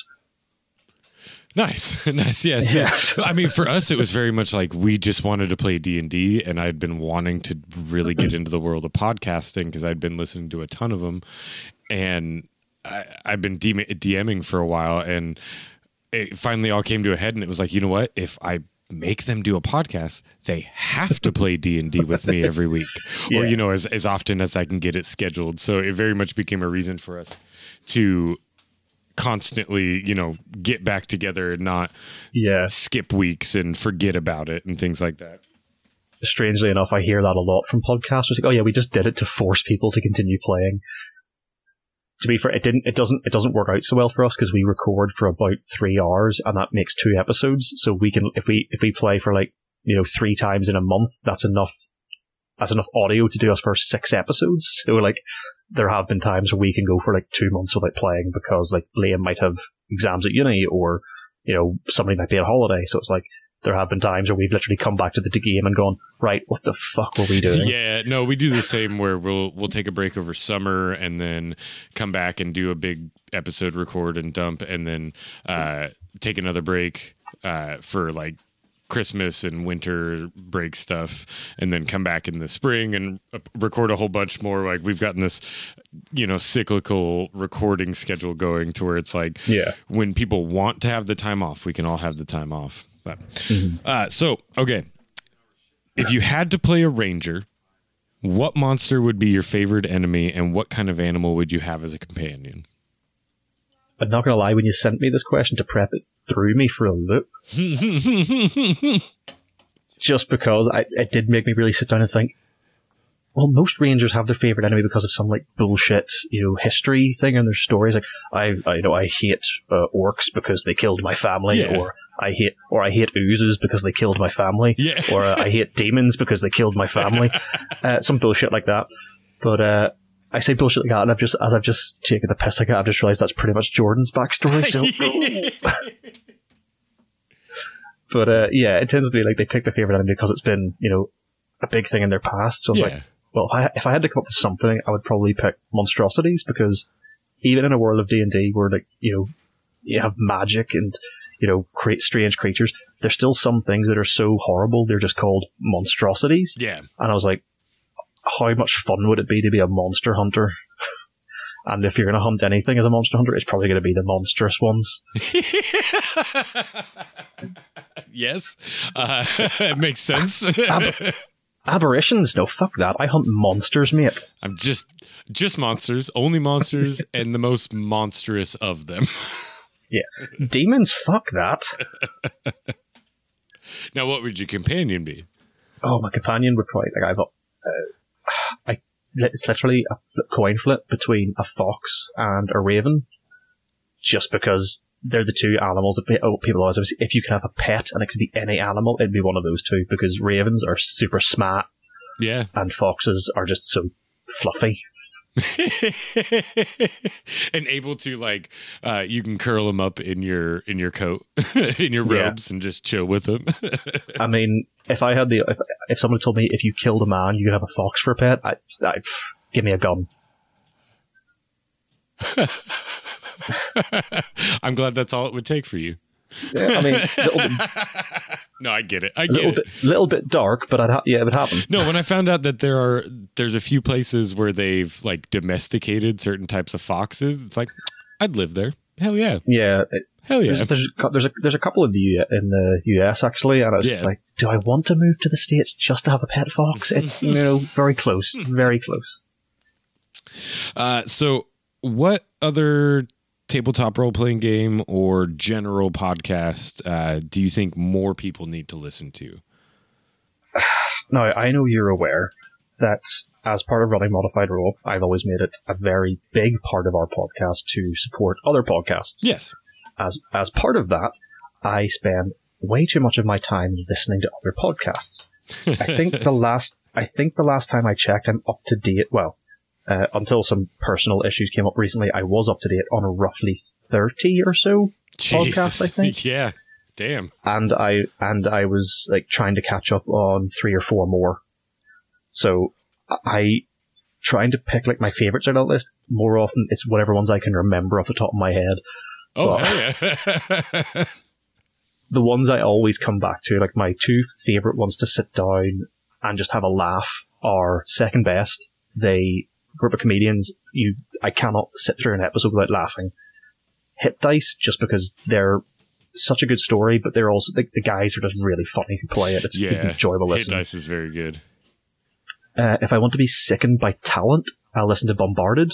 Nice, <laughs> nice. Yeah. So, Yeah. <laughs> I mean, for us, it was very much like we just wanted to play D and D, and I'd been wanting to really get into the world of podcasting because I'd been listening to a ton of them, and I, I've been DM- DMing for a while, and it finally all came to a head, and it was like, you know what? If I make them do a podcast, they have to play D and D with me every <laughs> week, or you know, as as often as I can get it scheduled. So it very much became a reason for us to constantly, you know, get back together and not Yeah. skip weeks and forget about it and things like that. Strangely enough, I hear that a lot from podcasters. Like, oh yeah, we just did it to force people to continue playing. To be fair, it didn't. It doesn't. It doesn't work out so well for us because we record for about three hours, and that makes two episodes. So we can, if we if we play for like you know three times in a month, that's enough. That's enough audio to do us for six episodes. <laughs> So like, there have been times where we can go for like two months without playing because like Liam might have exams at uni or you know somebody might be on holiday. So it's like there have been times where we've literally come back to the game and gone, right, what the fuck were we doing? Yeah, no, we do the same where we'll we'll take a break over summer and then come back and do a big episode record and dump and then uh, take another break uh, for like Christmas and winter break stuff and then come back in the spring and uh, record a whole bunch more. Like we've gotten this you know cyclical recording schedule going to where it's like Yeah. when people want to have the time off we can all have the time off. But uh, so okay. If you had to play a ranger what monster would be your favorite enemy and what kind of animal would you have as a companion But not gonna lie, when you sent me this question to prep, it threw me for a loop. <laughs> Just because I, it did make me really sit down and think. Well, most rangers have their favorite enemy because of some like bullshit, you know, history thing in their stories. Like I, I you know, I hate uh, orcs because they killed my family, Yeah. or I hate, or I hate oozes because they killed my family, Yeah. or uh, I hate demons because they killed my family. <laughs> uh, some bullshit like that. But uh, I say bullshit like that, and I've just as I've just taken the piss like that, I've just realised that's pretty much Jordan's backstory. So, <laughs> but uh, yeah, it tends to be like they pick the favorite enemy because it's been you know a big thing in their past. So I was Yeah. like, well, if I, if I had to come up with something, I would probably pick monstrosities because even in a world of D and D where like you know you have magic and you know create strange creatures, there's still some things that are so horrible they're just called monstrosities. yeah And I was like, how much fun would it be to be a monster hunter? And if you're going to hunt anything as a monster hunter, it's probably going to be the monstrous ones. <laughs> yes uh, <laughs> it makes sense <laughs> Aberrations? No, fuck that. I hunt monsters, mate. i'm just just monsters only monsters and the most monstrous of them yeah, Demons? Fuck that. now what would your companion be Oh, my companion would probably like I've. Uh, I it's literally a coin flip between a fox and a raven, just because they're the two animals that oh, people always say, if you can have a pet and it could be any animal, it'd be one of those two because ravens are super smart yeah and foxes are just so fluffy. <laughs> and able to like uh you can curl them up in your in your coat <laughs> in your Yeah. robes and just chill with them <laughs> I mean, if I had the if, if someone told me if you killed a man, you could have a fox for a pet, I, I give me a gun. <laughs> i'm glad that's all it would take for you I mean, <laughs> little, bit- no i get it i get little it bit, little bit dark, but I'd ha- yeah, it would happen. No, when I found out that there are there's a few places where they've like domesticated certain types of foxes, it's like I'd live there. Hell yeah. Yeah, it, Hell yeah. There's, there's, a there's a there's a couple in the U, in the US actually, and I was Yeah. like, do I want to move to the states just to have a pet fox? <laughs> It's you know very close, very close. Uh, so what other tabletop role playing game or general podcast uh, do you think more people need to listen to? <sighs> Now I know you're aware that as part of running modified roll, I've always made it a very big part of our podcast to support other podcasts. Yes. As as part of that, I spend way too much of my time listening to other podcasts. I think the <laughs> last I think the last time I checked, I'm up to date. Well, uh, until some personal issues came up recently, I was up to date on roughly thirty or so podcasts. I think, <laughs> yeah. Damn. and I and I was like trying to catch up on three or four more. So I trying to pick like my favorites out of that list. More often, it's whatever ones I can remember off the top of my head. Oh, yeah. <laughs> the ones I always come back to, like my two favorite ones to sit down and just have a laugh, are second best. They group of comedians. You, I cannot sit through an episode without laughing. Hit dice, just because they're such a good story, but they're also the, the guys are just really funny who play it. It's yeah. an enjoyable Hit listen. Dice is very good. Uh, if I want to be sickened by talent, I'll listen to Bombarded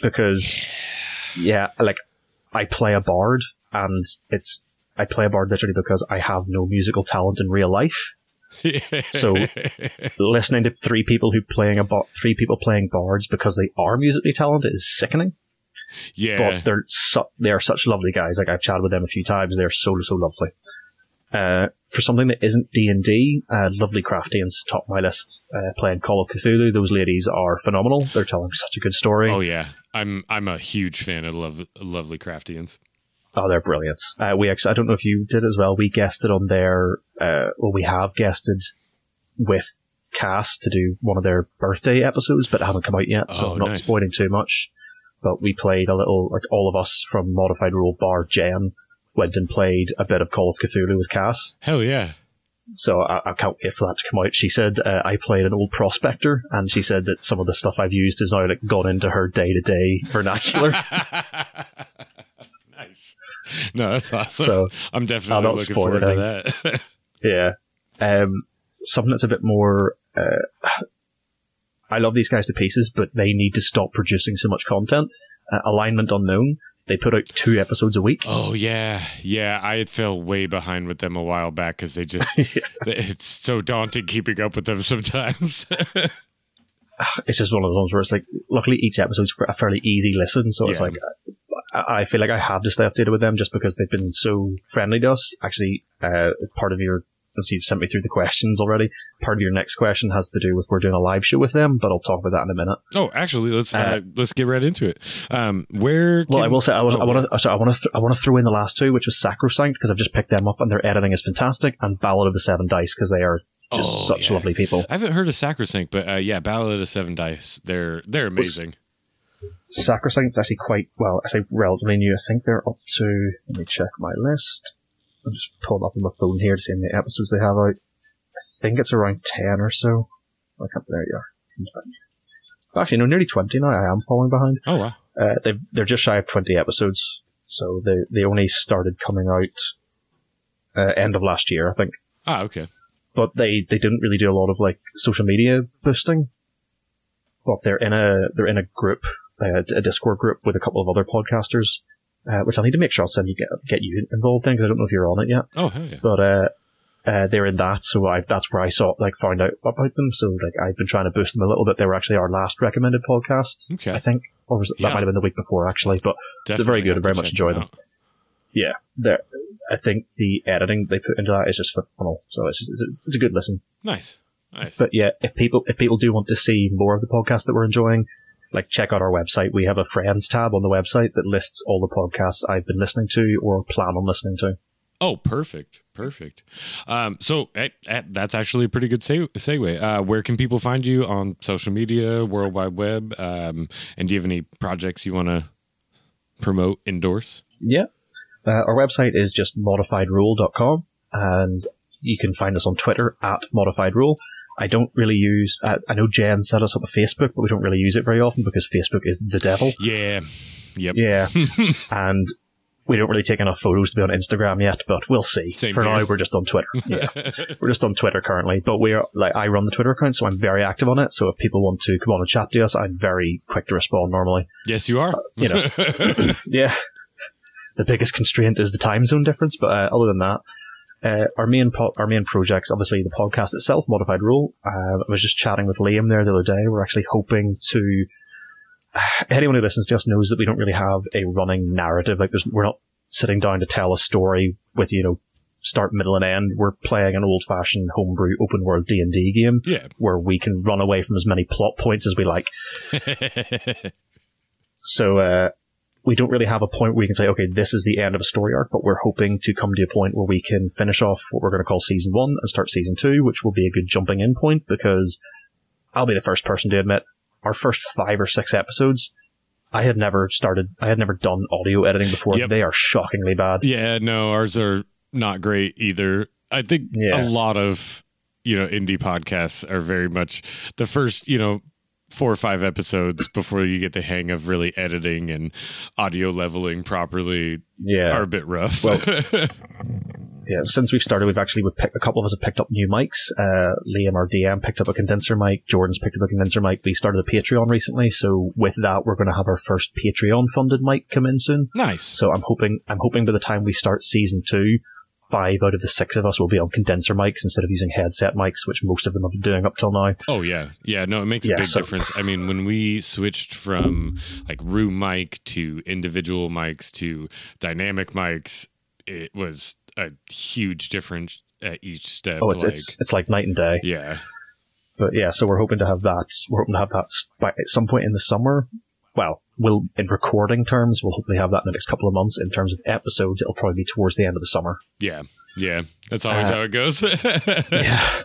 because, yeah, like I play a bard, and it's I play a bard literally because I have no musical talent in real life. <laughs> So listening to three people who playing a bar- three people playing bards because they are musically talented is sickening. yeah. But they're su- they are such lovely guys. Like I've chatted with them a few times. They're so so lovely. Uh, for something that isn't D and D, uh, Lovely Craftians top my list. Uh, playing Call of Cthulhu, those ladies are phenomenal. They're telling such a good story. Oh yeah, I'm I'm a huge fan of Love, Lovely Craftians. Oh, they're brilliant. Uh, we actually, I don't know if you did as well. We guested on their, uh, well, we have guested with Cass to do one of their birthday episodes, but it hasn't come out yet, so Oh, I'm not nice. spoiling too much. But we played a little, like all of us from Modified Roll Bar Jen went and played a bit of Call of Cthulhu with Cass. Hell yeah. So I, I can't wait for that to come out. She said uh, I played an old prospector, and she said that some of the stuff I've used is now like gone into her day to day vernacular. <laughs> nice. No, that's awesome. So, I'm definitely not looking forward to anything. that. <laughs> Yeah. Um, something that's a bit more. Uh, I love these guys to pieces, but they need to stop producing so much content. Uh, Alignment Unknown, they put out two episodes a week. oh yeah, yeah. I fell way behind with them a while back because they just <laughs> it's so daunting keeping up with them <laughs> sometimes. <sighs> It's just one of those ones where it's like, luckily each episode's a fairly easy listen, so it's Yeah. like, I, I feel like I have to stay updated with them just because they've been so friendly to us. Actually, uh, part of your, since you've sent me through the questions already, part of your next question has to do with we're doing a live show with them, but I'll talk about that in a minute. oh, actually, let's uh, Uh, let's get right into it. Um, where? Well, I will say I want, oh, I want to. Sorry, I want to. Th- I want to throw in the last two, which was Sacrosanct, because I've just picked them up and their editing is fantastic, and Ballad of the Seven Dice because they are just Oh, such yeah. lovely people. I haven't heard of Sacrosanct, but uh, yeah, Ballad of Seven Dice. They're they're amazing. Sacrosanct's actually quite well. I say relatively new. I think they're up to. Let me check my list. I'm just pulling up on my phone here to see how many episodes they have out. I think it's around ten or so. I can't. There you are. Actually, no, nearly twenty now. I am falling behind. Oh wow. Uh, they've, they're just shy of 20 episodes, so they they only started coming out uh, end of last year, I think. Ah, okay. But they, they didn't really do a lot of like social media boosting. But they're in a they're in a group, uh, a Discord group with a couple of other podcasters, uh, which I need to make sure I'll send you get get you involved in because I don't know if you're on it yet. Oh hell yeah. But uh, uh, they're in that, so I that's where I saw like found out about them. So like I've been trying to boost them a little bit. They were actually our last recommended podcast. Okay. I think, or was it, Yeah. that might have been the week before actually. But Definitely they're very good. I very much enjoy them them. out. yeah, they're, I think the editing they put into that is just phenomenal. So it's just, it's, it's a good listen. Nice. Nice. But yeah, if people if people do want to see more of the podcast that we're enjoying, like check out our website. We have a friends tab on the website that lists all the podcasts I've been listening to or plan on listening to. Oh, perfect, perfect. Um, so eh, eh, that's actually a pretty good se- segue. Uh, where can people find you on social media, World Wide Web, um, and do you have any projects you want to promote, endorse? Yeah. Uh, our website is just modifiedroll.com and you can find us on Twitter at modified roll. I don't really use, uh, I know Jen set us up a Facebook, but we don't really use it very often because Facebook is the devil. Yeah. Yep. Yeah. <laughs> and we don't really take enough photos to be on Instagram yet, but we'll see. Same For here. now, we're just on Twitter. <laughs> Yeah. we're just on Twitter currently, but we're, like, I run the Twitter account, so I'm very active on it. So if people want to come on and chat to us, I'm very quick to respond normally. Yes, you are. you know, <laughs> yeah. The biggest constraint is the time zone difference, but uh, other than that, uh, our main po- our main projects, obviously the podcast itself, Modified Roll. Uh, I was just chatting with Liam there the other day. We're actually hoping to. <sighs> Anyone who listens to us knows that we don't really have a running narrative. Like, we're not sitting down to tell a story with you know start, middle, and end. We're playing an old fashioned homebrew open world D and D game yeah. where we can run away from as many plot points as we like. <laughs> So uh, we don't really have a point where we can say, okay, this is the end of a story arc, but we're hoping to come to a point where we can finish off what we're going to call season one and start season two, which will be a good jumping in point because I'll be the first person to admit our first five or six episodes. I had never started, I had never done audio editing before. Yep. They are shockingly bad. Yeah, no, ours are not great either. I think Yeah. a lot of you know indie podcasts are very much the first you know four or five episodes before you get the hang of really editing and audio leveling properly Yeah. are a bit rough. Well- <laughs> yeah, since we've started, we've actually we've picked, a couple of us have picked up new mics. Uh, Liam, our DM, picked up a condenser mic. Jordan's picked up a condenser mic. We started a Patreon recently, so with that, we're going to have our first Patreon funded mic come in soon. nice. So I'm hoping I'm hoping by the time we start season two, five out of the six of us will be on condenser mics instead of using headset mics, which most of them have been doing up till now. Oh yeah, yeah. No, it makes Yeah, a big so- difference. I mean, when we switched from like room mic to individual mics to dynamic mics, it was a huge difference at each step. Oh, it's like, it's it's like night and day. yeah, But yeah, so we're hoping to have that. We're hoping to have that by at some point in the summer. Well, we'll in recording terms, we'll hopefully have that in the next couple of months. In terms of episodes, it'll probably be towards the end of the summer. yeah, yeah. That's always Uh, how it goes. <laughs> Yeah.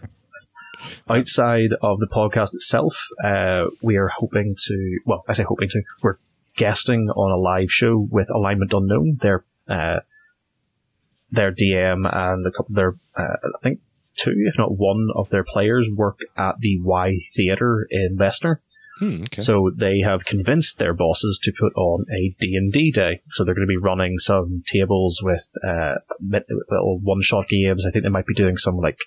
Outside of the podcast itself, uh, we are hoping to. Well, I say hoping to. We're guesting on a live show with Alignment Unknown. Their uh, their DM and a couple their, uh, I think two, if not one, of their players work at the Y Theatre in Vesner. Hmm, okay. So they have convinced their bosses to put on a D&D day. So they're going to be running some tables with uh, little one-shot games. I think they might be doing some like,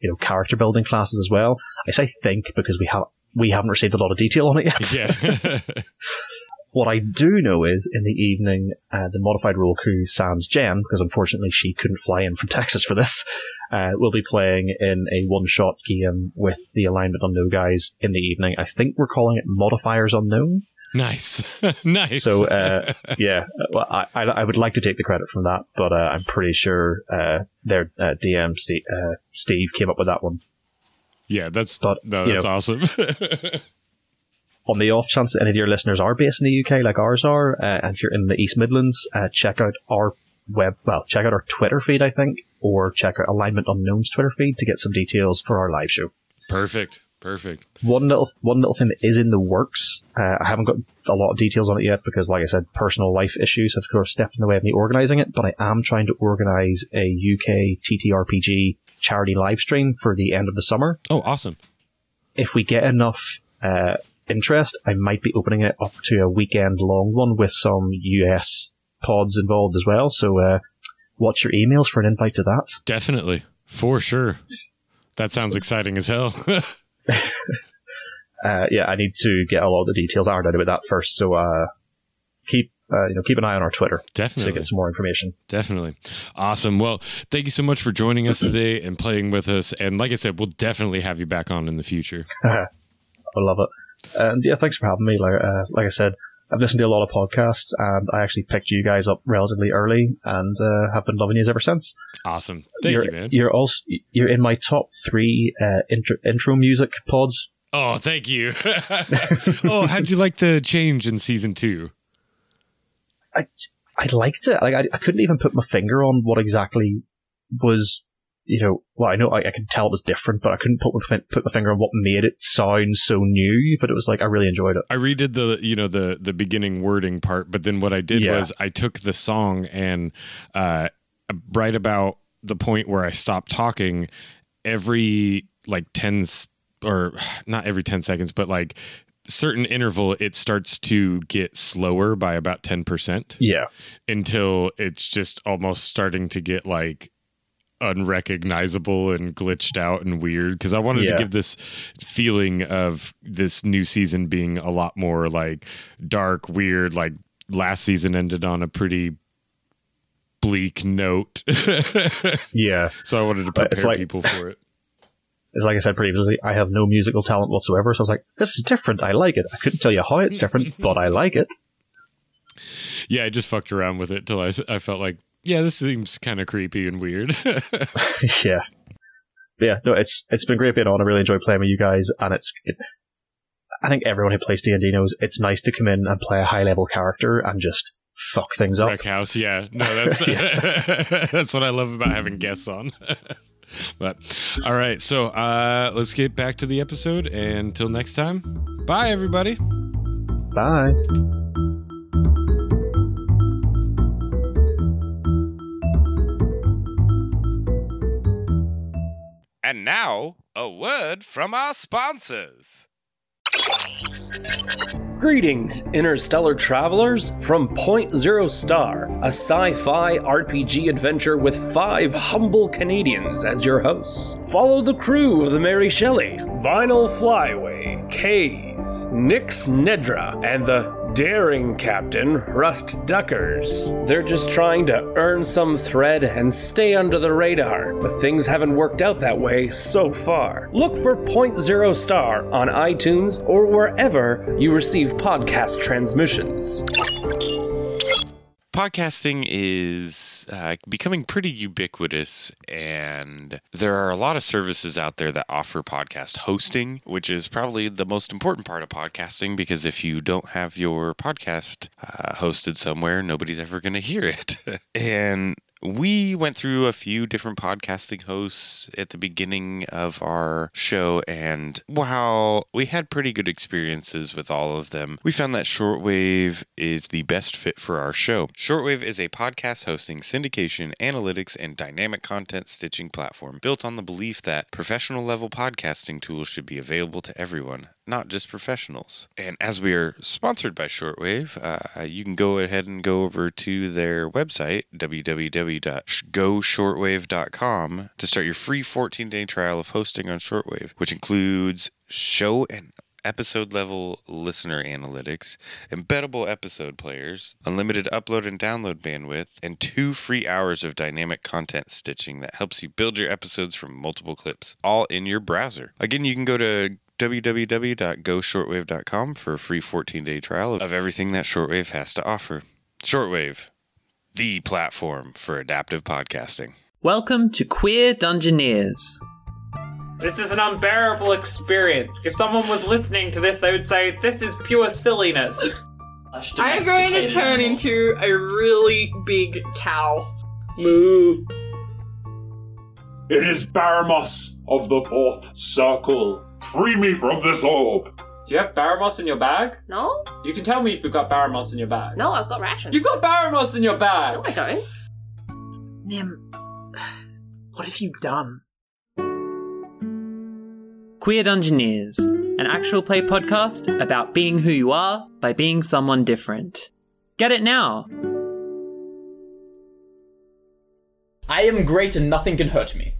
you know, character building classes as well. I say think because we have we haven't received a lot of detail on it yet. yeah. <laughs> <laughs> What I do know is in the evening, uh, the modified roll crew sans Jen, because unfortunately she couldn't fly in from <laughs> Texas for this, uh, will be playing in a one-shot game with the Alignment Unknown guys in the evening. I think we're calling it Modifiers Unknown. nice, <laughs> nice. So, uh, yeah, well, I, I, would like to take the credit from that, but uh, I'm pretty sure uh, their uh, DM, Steve, uh, Steve, came up with that one. yeah, that's but, no, you that's know. awesome. <laughs> On the off chance that any of your listeners are based in the UK, like ours are, uh, and if you're in the East Midlands, uh, check out our web, well, check out our Twitter feed, I think, or check out Alignment Unknown's Twitter feed to get some details for our live show. perfect, perfect. One little one little thing that is in the works. Uh, I haven't got a lot of details on it yet because, like I said, personal life issues have sort of stepped in the way of me organising it. But I am trying to organise a UK TTRPG charity live stream for the end of the summer. Oh, awesome. If we get enough uh, interest, I might be opening it up to a weekend long one with some US pods involved as well. So uh, watch your emails for an invite to that. Definitely, for sure. That sounds exciting as hell. <laughs> uh, yeah, I need to get a lot of the details ironed out about that first. So uh, keep uh, you know keep an eye on our Twitter Definitely. to get some more information. Definitely. Awesome. Well, thank you so much for joining us today and playing with us. And like I said, we'll definitely have you back on in the future. <laughs> I love it. And yeah, thanks for having me. Like, uh, like I said, I've listened to a lot of podcasts, and I actually picked you guys up relatively early, and uh, have been loving you ever since. Awesome. Thank you're, you, man. You're also you're in my top three uh, intro, intro music pods. Oh, thank you. <laughs> <laughs> oh, how'd you like the change in season two? I I liked it. Like I, I couldn't even put my finger on what exactly was. You know, well, I know I, I could tell it was different, but I couldn't put my, put my finger on what made it sound so new. But it was like I really enjoyed it. I redid the you know the the beginning wording part, but then what I did Yeah. was I took the song and uh, right about the point where I stopped talking, every like ten or not every ten seconds, but like certain interval, it starts to get slower by about ten percent Yeah, until it's just almost starting to get like unrecognizable and glitched out and weird because I wanted Yeah. to give this feeling of this new season being a lot more like dark, weird. Like last season ended on a pretty bleak note, <laughs> yeah. so I wanted to prepare like- people for it. <laughs> It's like I said previously, I have no musical talent whatsoever. So I was like, this is different. I like it. I couldn't tell you how it's different, but I like it. <laughs> Yeah, I just fucked around with it till I, I felt like, yeah, this seems kind of creepy and weird. <laughs> yeah. Yeah, no, it's it's been great being on. I really enjoy playing with you guys, and it's. It, I think everyone who plays D and D knows it's nice to come in and play a high level character and just fuck things up. Wreck House, yeah. No, that's <laughs> <laughs> that's what I love about having guests on. but all right, so uh let's get back to the episode and until next time. Bye everybody. Bye. And now, a word from our sponsors. Greetings, interstellar travelers, from Point Zero Star, a sci fi RPG adventure with five humble Canadians as your hosts. Follow the crew of the Mary Shelley, Vinyl Flyway, Kays, Nix Nedra, and the daring captain, Rust Duckers. They're just trying to earn some thread and stay under the radar, but things haven't worked out that way so far. Look for Point Zero Star on iTunes or wherever you receive podcast transmissions. Podcasting is uh, becoming pretty ubiquitous, and there are a lot of services out there that offer podcast hosting, which is probably the most important part of podcasting because if you don't have your podcast uh, hosted somewhere, nobody's ever going to hear it. <laughs> and we went through a few different podcasting hosts at the beginning of our show, and while we had pretty good experiences with all of them, we found that Shortwave is the best fit for our show. Shortwave is a podcast hosting, syndication, analytics, and dynamic content stitching platform built on the belief that professional level podcasting tools should be available to everyone not just professionals. And as we are sponsored by Shortwave, uh, you can go ahead and go over to their website, www.goshortwave.com, to start your free 14 day trial of hosting on Shortwave, which includes show and episode level listener analytics, embeddable episode players, unlimited upload and download bandwidth, and two free hours of dynamic content stitching that helps you build your episodes from multiple clips, all in your browser. Again, you can go to www.goshortwave.com for a free 14 day trial of everything that Shortwave has to offer. Shortwave, the platform for adaptive podcasting. Welcome to Queer Dungeoneers. This is an unbearable experience. If someone was listening to this, they would say, This is pure silliness. I'm going to turn into a really big cow. Moo. It is Baramos of the Fourth Circle. Free me from this orb. Do you have Baramos in your bag? No? You can tell me if you've got Baramos in your bag. No, I've got rations. You've got Baramos in your bag! No, I don't. Nim, what have you done? Queer Dungeoneers, an actual play podcast about being who you are by being someone different. Get it now! I am great and nothing can hurt me.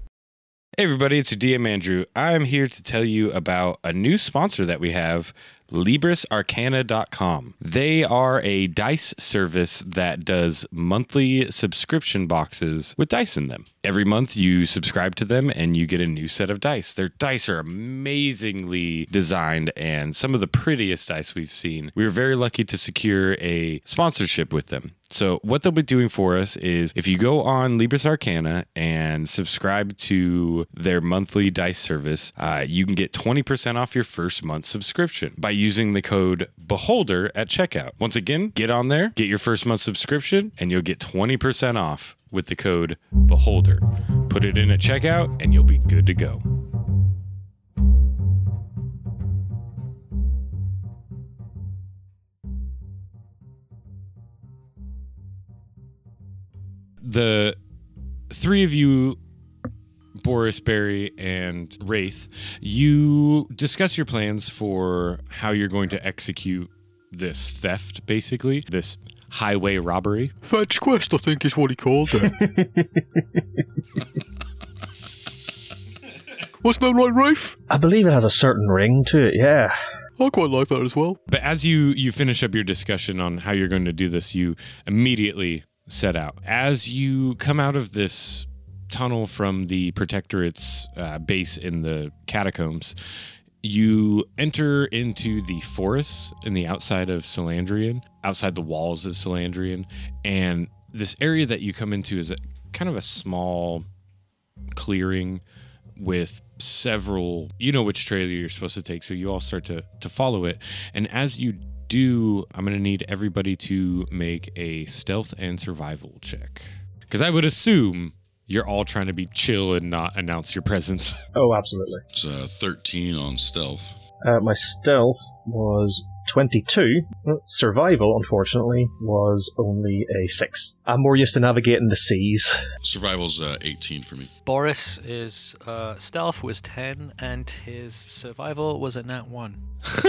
Hey everybody, it's your DM Andrew. I'm here to tell you about a new sponsor that we have, LibrisArcana.com. They are a dice service that does monthly subscription boxes with dice in them. Every month you subscribe to them and you get a new set of dice. Their dice are amazingly designed and some of the prettiest dice we've seen. We were very lucky to secure a sponsorship with them. So, what they'll be doing for us is if you go on Libris Arcana and subscribe to their monthly dice service, uh, you can get 20% off your first month subscription by using the code BEHOLDER at checkout. Once again, get on there, get your first month subscription, and you'll get 20% off with the code BEHOLDER. Put it in at checkout, and you'll be good to go. the three of you Boris, Barry, and Wraith, you discuss your plans for how you're going to execute this theft, basically, this highway robbery. Fetch quest, I think, is what he called it. <laughs> Wasn't that right, Rafe? I believe it has a certain ring to it, yeah. I quite like that as well. But as you you finish up your discussion on how you're going to do this, you immediately set out. As you come out of this tunnel from the Protectorate's uh, base in the catacombs, you enter into the forests in the outside of Salandrian, outside the walls of Salandrian, and this area that you come into is a, kind of a small clearing with several you know which trailer you're supposed to take so you all start to to follow it. And as you do i'm going to need everybody to make a stealth and survival check. Because i would assume you're all trying to be chill and not announce your presence <laughs> Oh, absolutely. It's uh, 13 on stealth. Uh, my stealth was 22. Survival, unfortunately, was only a 6. I'm more used to navigating the seas. Survival's uh, 18 for me. Boris is uh, stealth was ten, and his survival was a nat one. <laughs>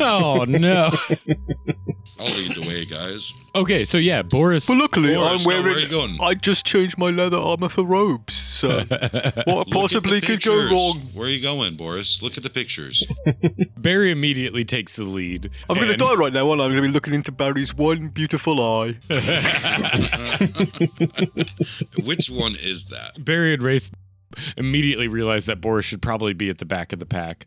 oh no <laughs> I'll lead the way, guys. okay so yeah boris But luckily, Boris, I'm now, where wearing. are you going? I just changed my leather armor for robes, so <laughs> what Look possibly the could go pictures. wrong? Where are you going, Boris? Look at the pictures. <laughs> barry immediately takes the lead I'm going to and- die right now, and I'm going to be looking into Barry's one beautiful eye. <laughs> Which one is that? barry and wraith immediately realize that boris should probably be at the back of the pack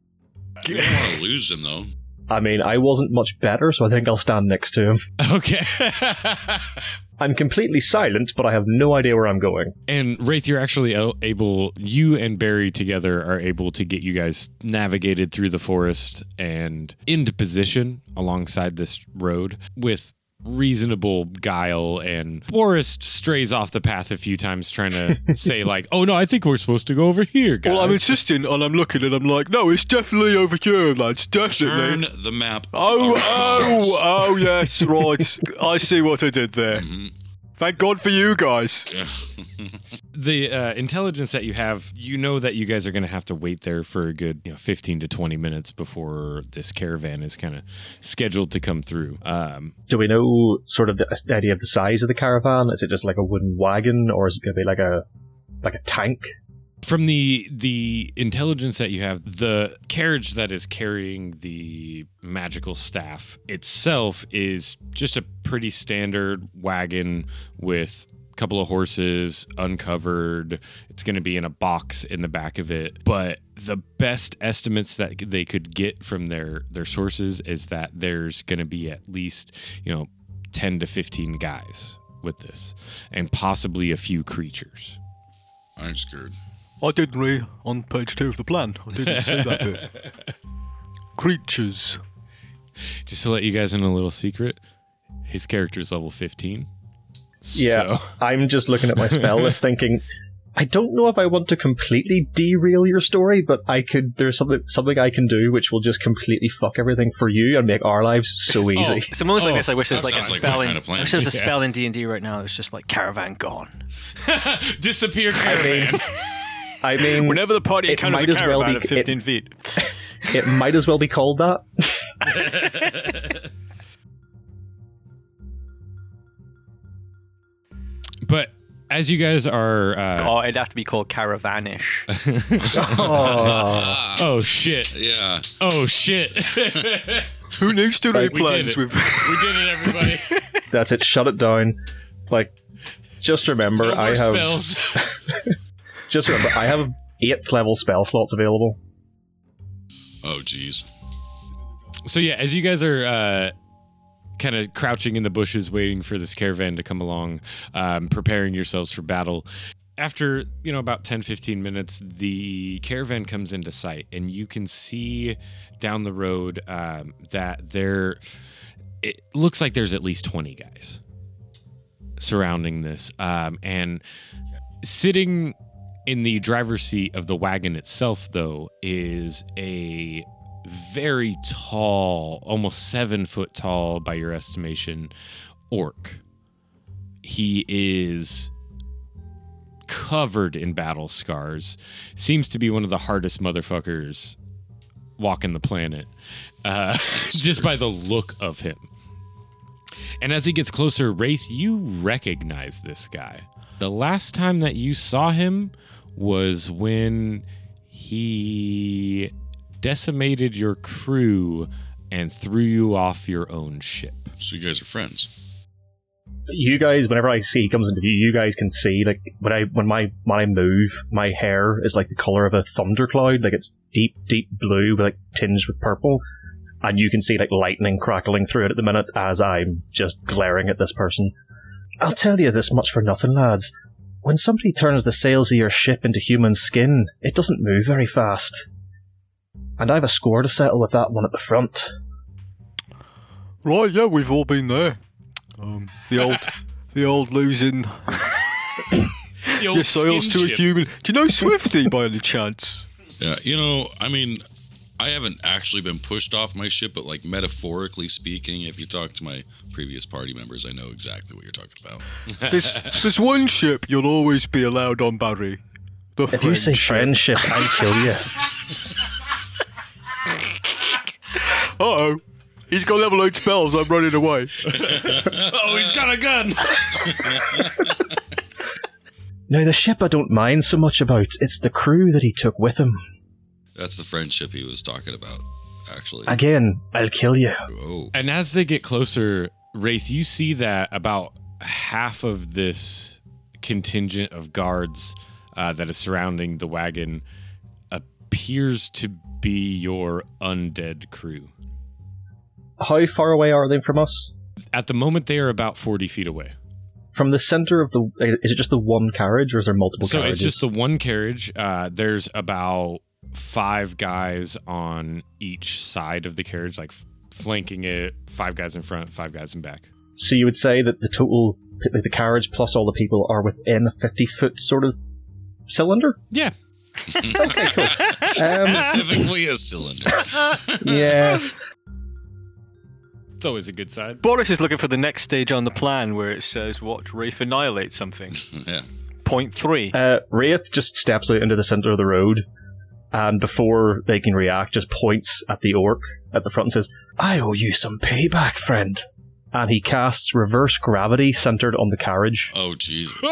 You don't want to lose him, though. I mean, I wasn't much better, so I think I'll stand next to him. <laughs> okay <laughs> I'm completely silent, but I have no idea where I'm going. And Wraith, you're actually able, you and Barry together are able to get you guys navigated through the forest and into position alongside this road with reasonable guile. And Forrest strays off the path a few times trying to <laughs> say, like, oh no, I think we're supposed to go over here, guys. Well, I'm insisting, and I'm looking, and I'm like, no, it's definitely over here, lads. Definitely. Turn the map. Oh, oh, oh, yes, <laughs> right. I see what I did there. Mm-hmm. Thank God for you guys. <laughs> the uh, intelligence that you have, you know that you guys are going to have to wait there for a good you know, 15 to 20 minutes before this caravan is kind of scheduled to come through. Um, Do we know sort of the the idea of the size of the caravan? Is it just like a wooden wagon, or is it going to be like a like a tank? From the the intelligence that you have, the carriage that is carrying the magical staff itself is just a pretty standard wagon with a couple of horses uncovered. It's going to be in a box in the back of it, but the best estimates that they could get from their their sources is that there's going to be at least, you know, 10 to 15 guys with this and possibly a few creatures. I'm scared. I didn't read on page two of the plan. I didn't see that bit. <laughs> Creatures. Just to let you guys in a little secret, his character's level 15. Yeah, So- I'm just looking at my spell list, thinking, I don't know if I want to completely derail your story, but I could. There's something something I can do which will just completely fuck everything for you and make our lives so oh, easy. So moments like Oh, this, I wish there's that like a sounds like spell in. kind of plan. I wish there was a Yeah. spell in D and D right now that's just like caravan gone. <laughs> Disappear I caravan. mean, <laughs> I mean, Whenever the party It encounters might a as well be- at 15 feet. <laughs> it might as well be called that. <laughs> but as you guys are. Uh, Oh, it'd have to be called caravanish. <laughs> Oh, oh, shit. Yeah. Oh, shit. Who needs to read We did plans it. with. we did it, everybody. that's it. Shut it down. Like, just remember, No I have spells. Just remember I have eight level spell slots available. Oh, jeez. So yeah, as you guys are uh, kind of crouching in the bushes, waiting for this caravan to come along, um, preparing yourselves for battle. After you know about 10, 15 minutes, the caravan comes into sight, and you can see down the road um, that there. It looks like there's at least twenty guys surrounding this, um, and sitting in the driver's seat of the wagon itself, though, is a very tall, almost seven foot tall by your estimation, orc. He is covered in battle scars. Seems to be one of the hardest motherfuckers walking the planet, uh, <laughs> just by the look of him. And as he gets closer, Wraith, you recognize this guy. The last time that you saw him was when he decimated your crew and threw you off your own ship. So you guys are friends. You guys, whenever I see he comes into view, you guys can see like when I when my when I move, my hair is like the color of a thundercloud, like it's deep, deep blue, but like tinged with purple, and you can see like lightning crackling through it at the minute as I'm just glaring at this person. I'll tell you this much for nothing, lads. When somebody turns the sails of your ship into human skin, it doesn't move very fast. And I have a score to settle with that one at the front. Right, yeah, we've all been there. Um, the old, <laughs> the old losing The your sails to a human. Do you know Swifty by any chance? Yeah, you know, I mean, I haven't actually been pushed off my ship, but like metaphorically speaking, if you talk to my previous party members, I know exactly what you're talking about. <laughs> There's, there's one ship you'll always be allowed on, Barry. The If you say friendship. friendship, I'll kill you. <laughs> Uh oh. He's got level 8 spells, I'm running away. <laughs> oh, he's got a gun. Now, the ship I don't mind so much about, it's the crew that he took with him. That's the friendship he was talking about, actually. Again, I'll kill you. Oh, And as they get closer, Wraith, you see that about half of this contingent of guards uh, that is surrounding the wagon appears to be your undead crew. How far away are they from us? At the moment, they are about 40 feet away. from the center of the. Is it just the one carriage, or is there multiple so carriages? it's just the one carriage. Uh, there's about five guys on each side of the carriage, like flanking it. Five guys in front, five guys in back. So you would say that the total, like the carriage plus all the people, are within a fifty foot sort of cylinder. Yeah. <laughs> okay, cool. <laughs> Um, Specifically a cylinder. <laughs> yes. It's always a good sign. Boris is looking for the next stage on the plan where it says, watch Wraith annihilate something. yeah. Point three. Uh, Wraith just steps out into the center of the road, and before they can react, just points at the orc at the front and says, "I owe you some payback, friend." And he casts reverse gravity centered on the carriage. Oh Jesus! <laughs>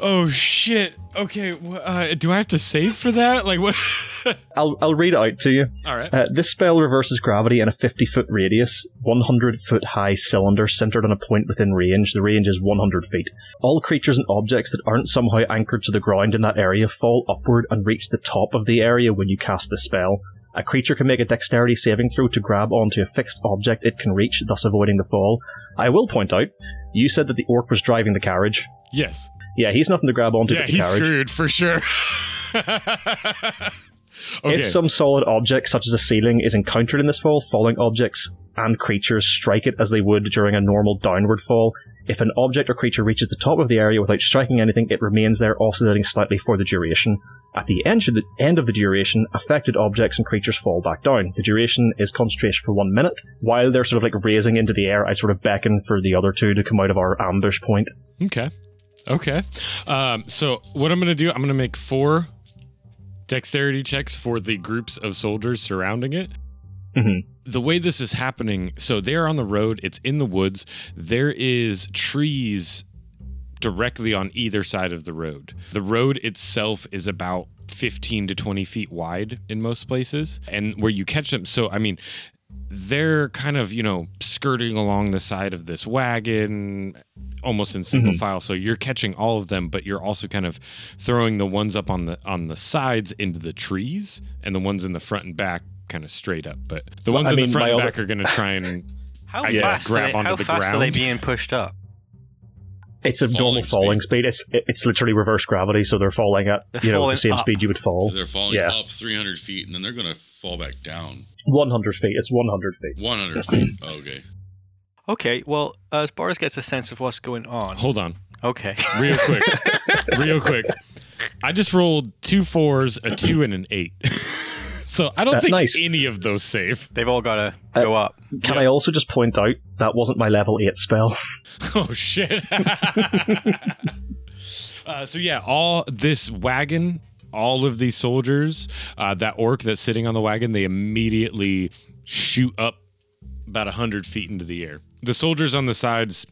oh shit. Okay. wh- Uh, do I have to save for that? Like what? <laughs> <laughs> I'll I'll read it out to you. All right. Uh, this spell reverses gravity in a 50 foot radius, 100 foot high cylinder centered on a point within range. The range is 100 feet. All creatures and objects that aren't somehow anchored to the ground in that area fall upward and reach the top of the area when you cast the spell. A creature can make a dexterity saving throw to grab onto a fixed object it can reach, thus avoiding the fall. I will point out, you said that the orc was driving the carriage. Yes. Yeah, he's nothing to grab onto Yeah, the he's carriage. screwed for sure. <laughs> okay. If some solid object, such as a ceiling, is encountered in this fall, falling objects and creatures strike it as they would during a normal downward fall. If an object or creature reaches the top of the area without striking anything, it remains there, oscillating slightly for the duration. At the end of the, end of the duration, affected objects and creatures fall back down. The duration is concentration for one minute. While they're sort of like raising into the air, I sort of beckon for the other two to come out of our ambush point. Okay. Okay. Um, so what I'm gonna do, I'm gonna make four dexterity checks for the groups of soldiers surrounding it. Mhm. The way this is happening, so they're on the road, it's in the woods. There is trees directly on either side of the road. The road itself is about 15 to 20 feet wide in most places. And where you catch them, so I mean, they're kind of, you know, skirting along the side of this wagon almost in single Mhm. file. So you're catching all of them, but you're also kind of throwing the ones up on the on the sides into the trees and the ones in the front and back kind of straight up. But the Well, ones I in mean, the front and other- back are going to try and <laughs> How I guess fast, are, grab they, onto how the fast are they being pushed up? It's a normal falling speed. It's it's literally reverse gravity, so they're falling at They're you know falling the same up. speed you would fall. They're falling Yeah. up 300 feet and then they're going to fall back down 100 feet. It's 100 feet. 100 feet. <clears throat> Okay. Okay, well, as Boris gets a sense of what's going on. Hold on. Okay. <laughs> Real quick. Real quick. I just rolled two fours, a two, and an eight. <laughs> so I don't Uh, think nice. any of those save. They've all got to Uh, go up. Can I also just point out that wasn't my level 8 spell? <laughs> Oh shit. uh, so yeah, all this wagon, all of these soldiers, uh, that orc that's sitting on the wagon, they immediately shoot up about hundred feet into the air. The soldiers on the sides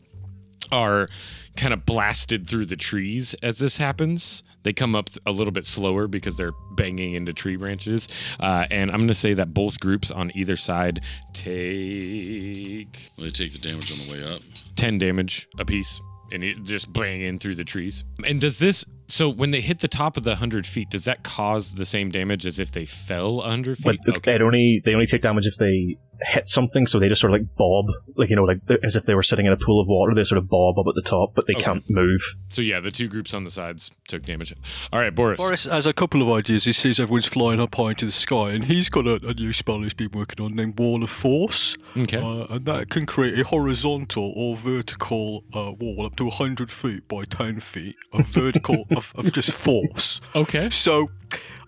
are kind of blasted through the trees as this happens. They come up a little bit slower because they're banging into tree branches. Uh, and I'm going to say that both groups on either side take Will they take the damage on the way up? 10 damage apiece and it just bang in through the trees. And does this, so when they hit the top of the 100 feet, does that cause the same damage as if they fell 100 But feet? they only they only take damage if they hit something, so they just sort of like bob, like you know, like as if they were sitting in a pool of water. They sort of bob up at the top, but they Okay. can't move. So yeah, the two groups on the sides took damage. All right, Boris. Boris has a couple of ideas. He sees everyone's flying up high into the sky, and he's got a, a new spell he's been working on named Wall of Force. Okay. Uh, and that can create a horizontal or vertical uh, wall up to 100 feet by 10 feet of vertical of, of just force. <laughs> Okay. So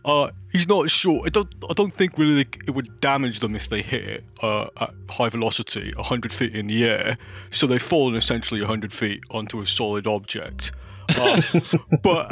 uh, he's not sure. I don't. I don't think really it would damage them if they hit it uh, at high velocity, 100 feet in the air. So they've fallen essentially 100 feet onto a solid object. Uh, <laughs> but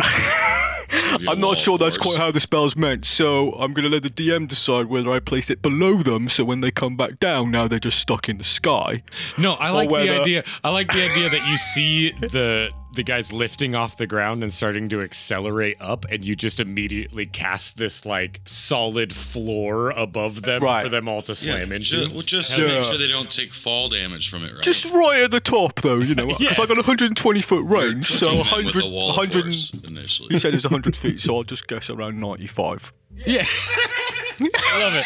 I'm not sure that's quite how the spell's meant. So I'm going to let the DM decide whether I place it below them. So when they come back down, now they're just stuck in the sky. No, I Or like the idea. I like the idea that you see the the guys lifting off the ground and starting to accelerate up, and you just immediately cast this like solid floor above them for them all to slam yeah, into. ju- well, just to make sure they don't take fall damage from it, right? Just right at the top, though, you know, <laughs> because I got 120 foot range, so cooking 100, with a wall of 100 initially. He said it's 100 <laughs> feet, so I'll just guess around 95. Yeah. <laughs> I love it.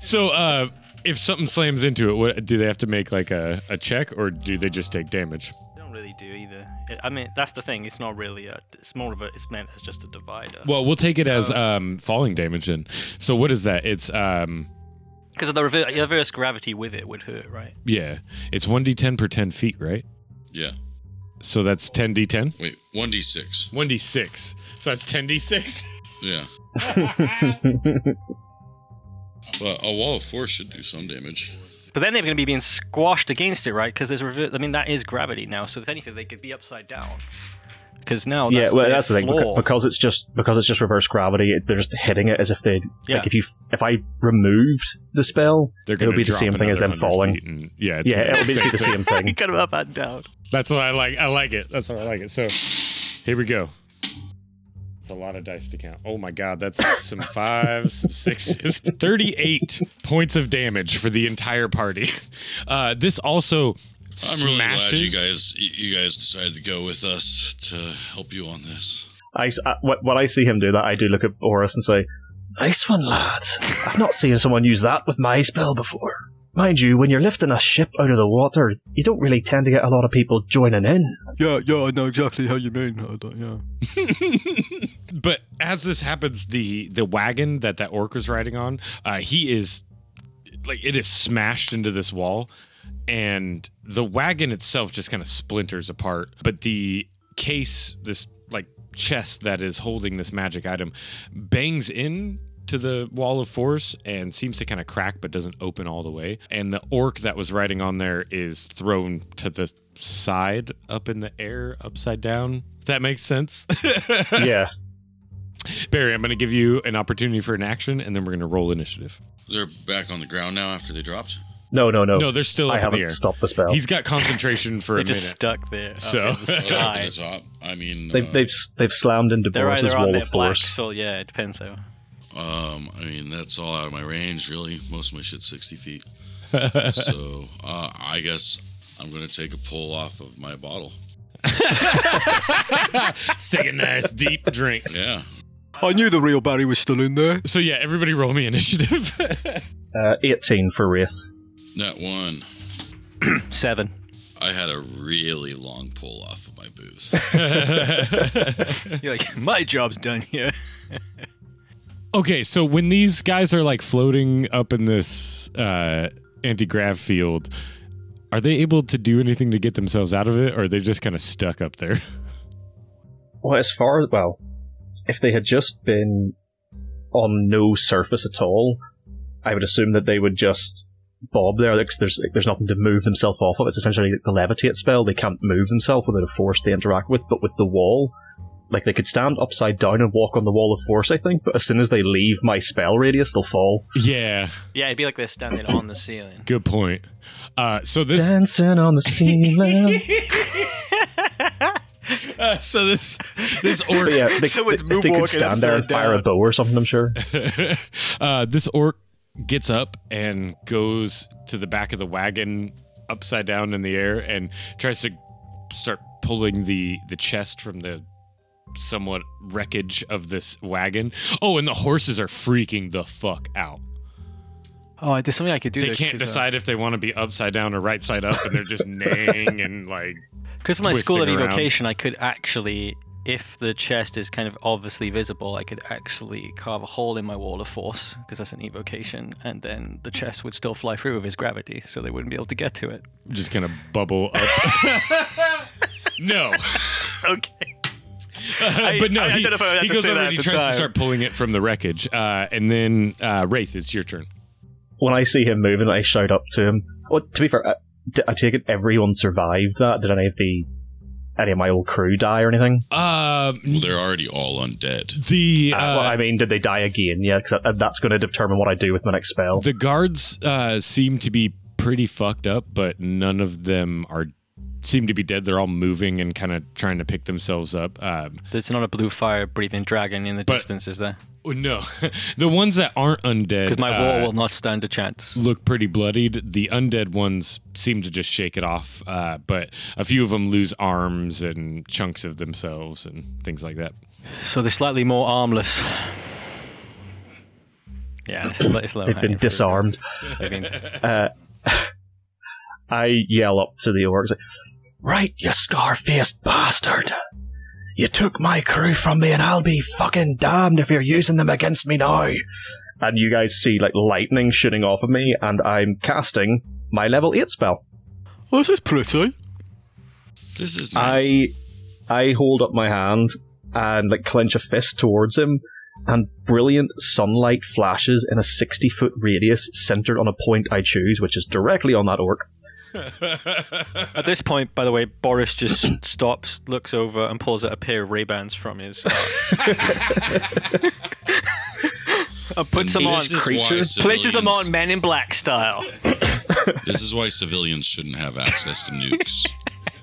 So, uh, if something slams into it, what do they have to make like a, a check or do they just take damage? I mean, that's the thing. It's not really a. It's more of a. It's meant as just a divider. Well, we'll take it as um, falling damage then. So what is that? It's um Because of the rever- reverse gravity with it would hurt, right? yeah, it's one d10 per 10 feet, right? Yeah. So that's 10 d10. Wait, 1d6. 1d6. So that's 10 d6. Yeah. <laughs> But a wall of force should do some damage. But then they're going to be being squashed against it, right? Because there's. Rever- I mean, that is gravity now. So if anything, they could be upside down. Because now, yeah, that's well, their that's the thing because it's just because it's just reverse gravity. It, they're just hitting it as if they Yeah. like if you if I removed the spell, They're it going would be the same thing as them falling. yeah, it's yeah, it'll be be the same thing. Cut them up and down. That's what I like. I like it. That's what I like it. So here we go. It's a lot of dice to count. Oh my god, that's some <laughs> fives, some sixes, <laughs> 38 points of damage for the entire party. Uh, this also I'm really glad you guys you guys decided to go with us to help you on this. I, I when when I see him do that, I do look at Horus and say, "Nice one, lads. I've not seen someone use that with my spell before." Mind you, when you're lifting a ship out of the water, you don't really tend to get a lot of people joining in. Yeah, yeah, I know exactly how you mean. I don't, yeah. <laughs> but as this happens, the the wagon that that orc was riding on, uh, he is like it is smashed into this wall, and the wagon itself just kind of splinters apart. But the case, this like chest that is holding this magic item, bangs in to the wall of force and seems to kind of crack but doesn't open all the way and the orc that was riding on there is thrown to the side up in the air upside down if that makes sense <laughs> yeah Barry, I'm going to give you an opportunity for an action, and then we're going to roll initiative. They're back on the ground now after they dropped. No, no, no. No, they're still I up in the air. stopped the spell. He's got concentration for They're a minute. just stuck there. up So- in the Oh, they're up sky. at the top. I mean, They've uh, they've they've slammed into They're Boris's either on wall of force. so yeah, it depends how. Um, I mean, that's all out of my range, really. Most of my shit's 60 feet. <laughs> so, uh, I guess I'm going to take a pull off of my bottle. Just take a nice deep drink. Yeah. I knew the real Barry was still in there. So yeah, everybody roll me initiative. <laughs> Uh, Eighteen for Wraith. That one, <clears throat> Seven. I had a really long pull off of my booze. <laughs> You're like, my job's done here. Okay, so when these guys are like floating up in this uh, anti-grav field, are they able to do anything to get themselves out of it, or are they just kind of stuck up there? <laughs> Well, as far as well, if they had just been on no surface at all, I would assume that they would just bob there. Like, 'cause there's there's nothing to move themselves off of. It's essentially the levitate spell. They can't move themselves without a force to interact with. But with the wall, like they could stand upside down and walk on the wall of force. I think. But as soon as they leave my spell radius, they'll fall. Yeah, Yeah, it'd be like they're standing on the ceiling. good point. Uh, so this Dancing on the ceiling. <laughs> uh, so this this <laughs> orc yeah, they, <laughs> So it's they, they could stand there and upside fire a bow or something. I'm sure. uh, this orc gets up and goes to the back of the wagon upside down in the air and tries to start pulling the the chest from the somewhat wreckage of this wagon. Oh, and the horses are freaking the fuck out. Oh, there's something I could do. they there, can't 'cause, uh, decide if they want to be upside down or right side up, and they're just <laughs> neighing and like. Because of my school of evocation, I could actually, if the chest is kind of obviously visible, I could actually carve a hole in my wall of force because that's an evocation, and then the chest would still fly through with his gravity, so they wouldn't be able to get to it. just gonna bubble up. <laughs> <laughs> no. Okay. But no, I- I he, don't know if I he goes say over and he at the tries to start pulling it from the wreckage. Uh, and then uh, Wraith, it's your turn. when I see him moving, I shout up to him. Well, to be fair, I, I take it everyone survived that. Did any of the any of my old crew die or anything? Uh, well, they're already all undead. the Uh, uh, well, I mean, did they die again? Yeah, because that's going to determine what I do with my next spell. the guards uh, seem to be pretty fucked up, but none of them are seem to be dead. They're all moving and kind of trying to pick themselves up. Um, There's not a blue fire breathing dragon in the But- distance, is there? no, <laughs> the ones that aren't undead Because my uh, wall will not stand a chance. look pretty bloodied. The undead ones seem to just shake it off, uh, but a few of them lose arms and chunks of themselves and things like that. So they're slightly more armless. Yeah, it's, it's low They've been disarmed. They've been- Uh, <laughs> I yell up to the orcs, Right, you scar-faced bastard. You took my crew from me and I'll be fucking damned if you're using them against me now. and you guys see like lightning shooting off of me, and I'm casting my level eight spell. Oh, this is pretty. This is nice. I I hold up my hand and like clench a fist towards him, and brilliant sunlight flashes in a sixty foot radius centered on a point I choose, which is directly on that orc. <laughs> At this point, by the way, Boris just <clears throat> stops, looks over, and pulls out a pair of Ray Bans from his. Uh, <laughs> and puts them on. Creatures. Places them on Men in Black style. <laughs> This is why civilians shouldn't have access to nukes.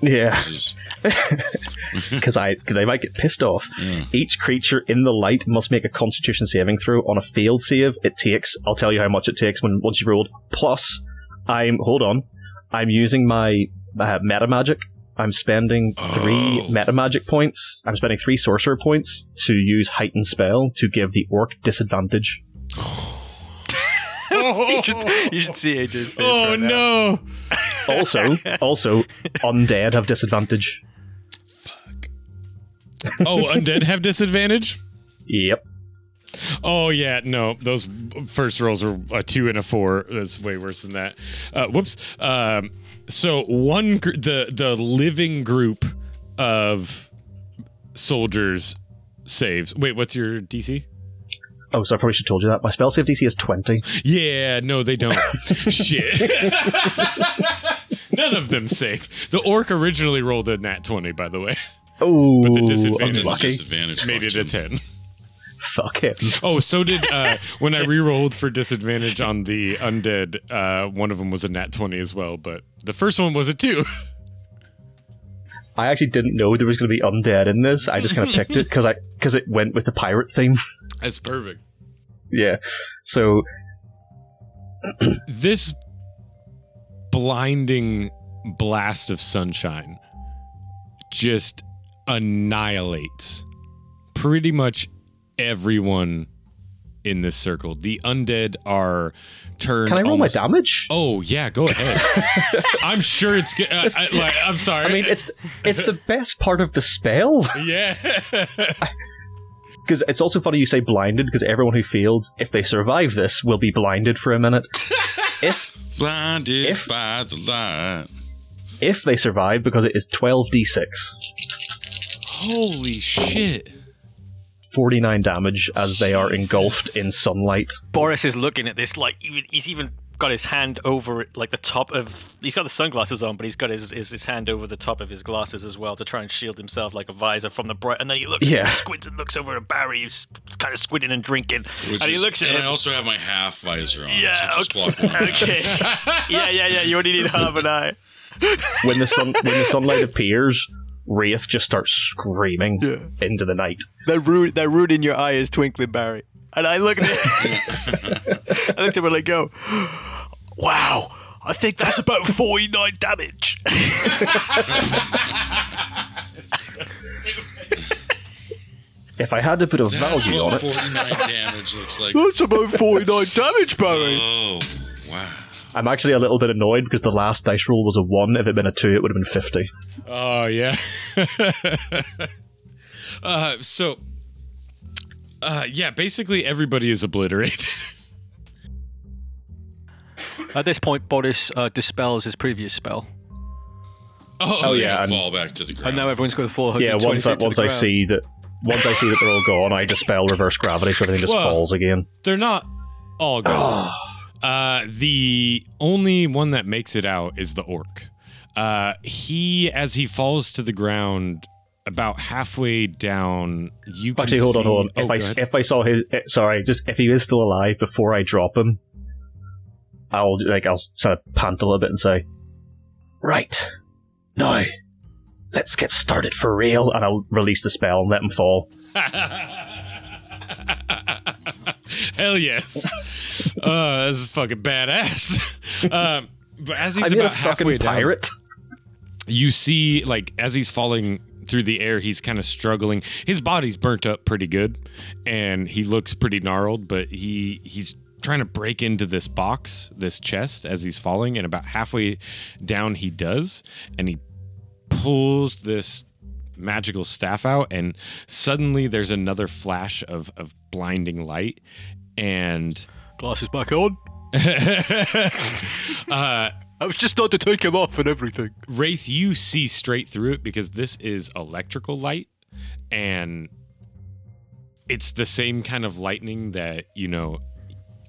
Yeah, This is because I cause they might get pissed off. Each creature in the light must make a Constitution saving throw. On a failed save, it takes. I'll tell you how much it takes when once you've rolled. Plus, I'm hold on. I'm using my uh, meta magic. I'm spending three meta magic points. I'm spending three sorcerer points to use heightened spell to give the orc disadvantage. <laughs> you, should, you should see AJ's face. Oh right now. no! Also, <laughs> also, undead have disadvantage. Fuck. Oh, undead have disadvantage. Yep. Oh yeah, no, those first rolls are a two and a four. That's way worse than that. Uh, whoops. Um, so one gr- the the living group of soldiers saves. Wait, what's your DC? Oh, so I probably should have told you that. My spell save DC is 20. Yeah, no, they don't. <laughs> Shit. <laughs> None of them save. The orc originally rolled a nat twenty, by the way, Oh, but the disadvantage unlucky. disadvantage made it a ten. Fuck him. Oh, so did uh, when I re-rolled for disadvantage on the undead. Uh, one of them was a nat twenty as well, but the first one was a two. I actually didn't know there was going to be undead in this. I just kind of picked it because I because it went with the pirate theme. That's perfect. Yeah. So This blinding blast of sunshine just annihilates pretty much everyone in this circle. The undead are turned. can I roll almost- my damage? Oh yeah, go ahead. <laughs> I'm sure it's. go- Uh, I, like, I'm sorry. I mean, it's it's the best part of the spell <laughs> yeah. <laughs> because it's also funny you say blinded because everyone who failed, if they survive this, will be blinded for a minute. if blinded If- by the light. if they survive, because it is twelve d six. Holy shit. 49 damage as they are engulfed in sunlight. Boris is looking at this like even, he's even got his hand over it, like the top of. He's got the sunglasses on, but he's got his, his his hand over the top of his glasses as well to try and shield himself like a visor from the bright. And then he looks, Yeah. he squints and looks over at Barry, who's kind of squinting and drinking. Which and he looks at and him. I also have my half visor on. Yeah, to just okay. block <laughs> okay. yeah, yeah, yeah. You only need half an eye. When the sun when the sunlight appears, Wraith just starts screaming into the night. That root, that root in your eye is twinkling, Barry. And I look at it. <laughs> I looked at him and I go, "Wow, I think that's about forty-nine damage." If I had to put a That's value on it, 49 damage looks like. That's about 49 damage, Barry. Oh, wow. I'm actually a little bit annoyed because the last dice roll was a 1. If it had been a 2, it would have been 50. Oh yeah. <laughs> uh, so, uh, yeah, basically everybody is obliterated. <laughs> At this point, Boris uh, dispels his previous spell, Oh, yeah, yeah. and- Fall back to the ground. and now everyone's going to fall. Yeah, 120 once I, to once the I ground. see that once I see that they're all gone, I dispel reverse gravity so everything just Whoa. falls again. They're not all gone. <sighs> uh, the only one that makes it out is the orc. Uh, he, as he falls to the ground, about halfway down, you Actually, hold on, hold on. Oh, If I if I saw his, eh, sorry, just if he is still alive before I drop him, I'll like I'll sort of pant a little bit and say, "Right, now, let's get started for real," and I'll release the spell and let him fall. <laughs> <laughs> Hell yes. <laughs> uh, this is fucking badass. <laughs> um, but as he's I mean, about halfway fucking down, you see, like, as he's falling through the air, he's kind of struggling. His body's burnt up pretty good, and he looks pretty gnarled, but he he's trying to break into this box, this chest, as he's falling, and about halfway down, he does, and he pulls this magical staff out, and suddenly there's another flash of of blinding light, and Glasses back on. <laughs> uh, I was just starting to take him off and everything. Wraith, you see straight through it because this is electrical light, and it's the same kind of lightning that you know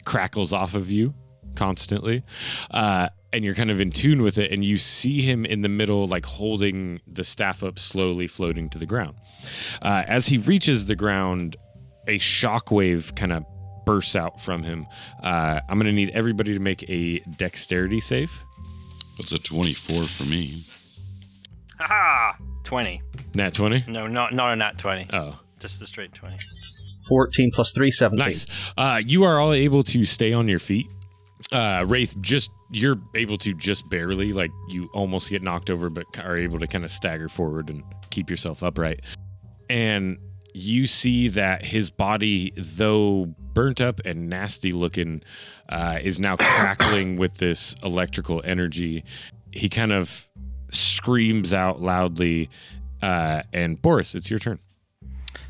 crackles off of you constantly. Uh, and you're kind of in tune with it, and you see him in the middle, like holding the staff up, slowly floating to the ground. Uh, as he reaches the ground, a shockwave kind of bursts out from him. Uh, I'm going to need everybody to make a dexterity save. That's a 24 for me. Haha! 20. Nat 20? No, not not a nat 20. Oh. Just the straight 20. 14 plus 3, 17. Nice. Uh, you are all able to stay on your feet. Uh, Wraith, just you're able to just barely, like you almost get knocked over, but are able to kind of stagger forward and keep yourself upright. And you see that his body, though burnt up and nasty looking, uh, is now crackling <coughs> with this electrical energy. He kind of screams out loudly. Uh, and Boris, it's your turn.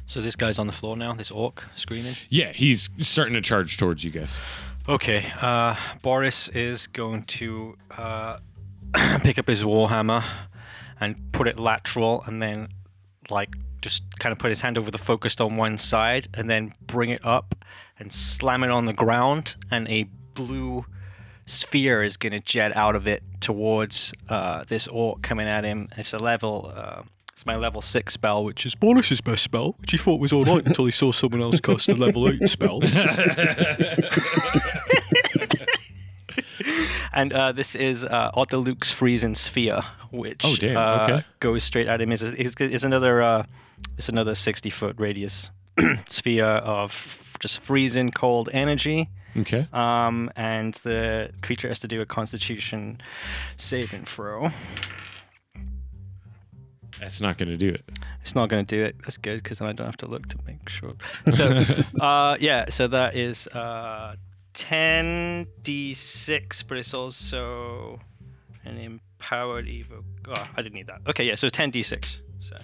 So this guy's on the floor now, this orc screaming. Yeah, he's starting to charge towards you guys. Okay, uh, Boris is going to uh, <coughs> pick up his warhammer and put it lateral, and then like just kind of put his hand over the focused on one side, and then bring it up and slam it on the ground, and a blue sphere is going to jet out of it towards uh, this orc coming at him. It's a level. Uh, it's my level six spell, which is Boris's best spell, which he thought was all right until he saw someone else cast a level 8 spell. <laughs> <laughs> and uh, this is uh, Otiluke's freezing sphere, which Oh, damn, uh, okay. goes straight at him. Is another uh, it's another sixty foot radius <clears throat> sphere of just freezing cold energy. Okay. Um, and the creature has to do a Constitution saving throw. That's not going to do it. It's not going to do it. That's good because then I don't have to look to make sure. So, <laughs> uh, yeah, so that is uh, 10d6, but it's also an empowered evo. Oh, I didn't need that. Okay, yeah, so 10d6. So.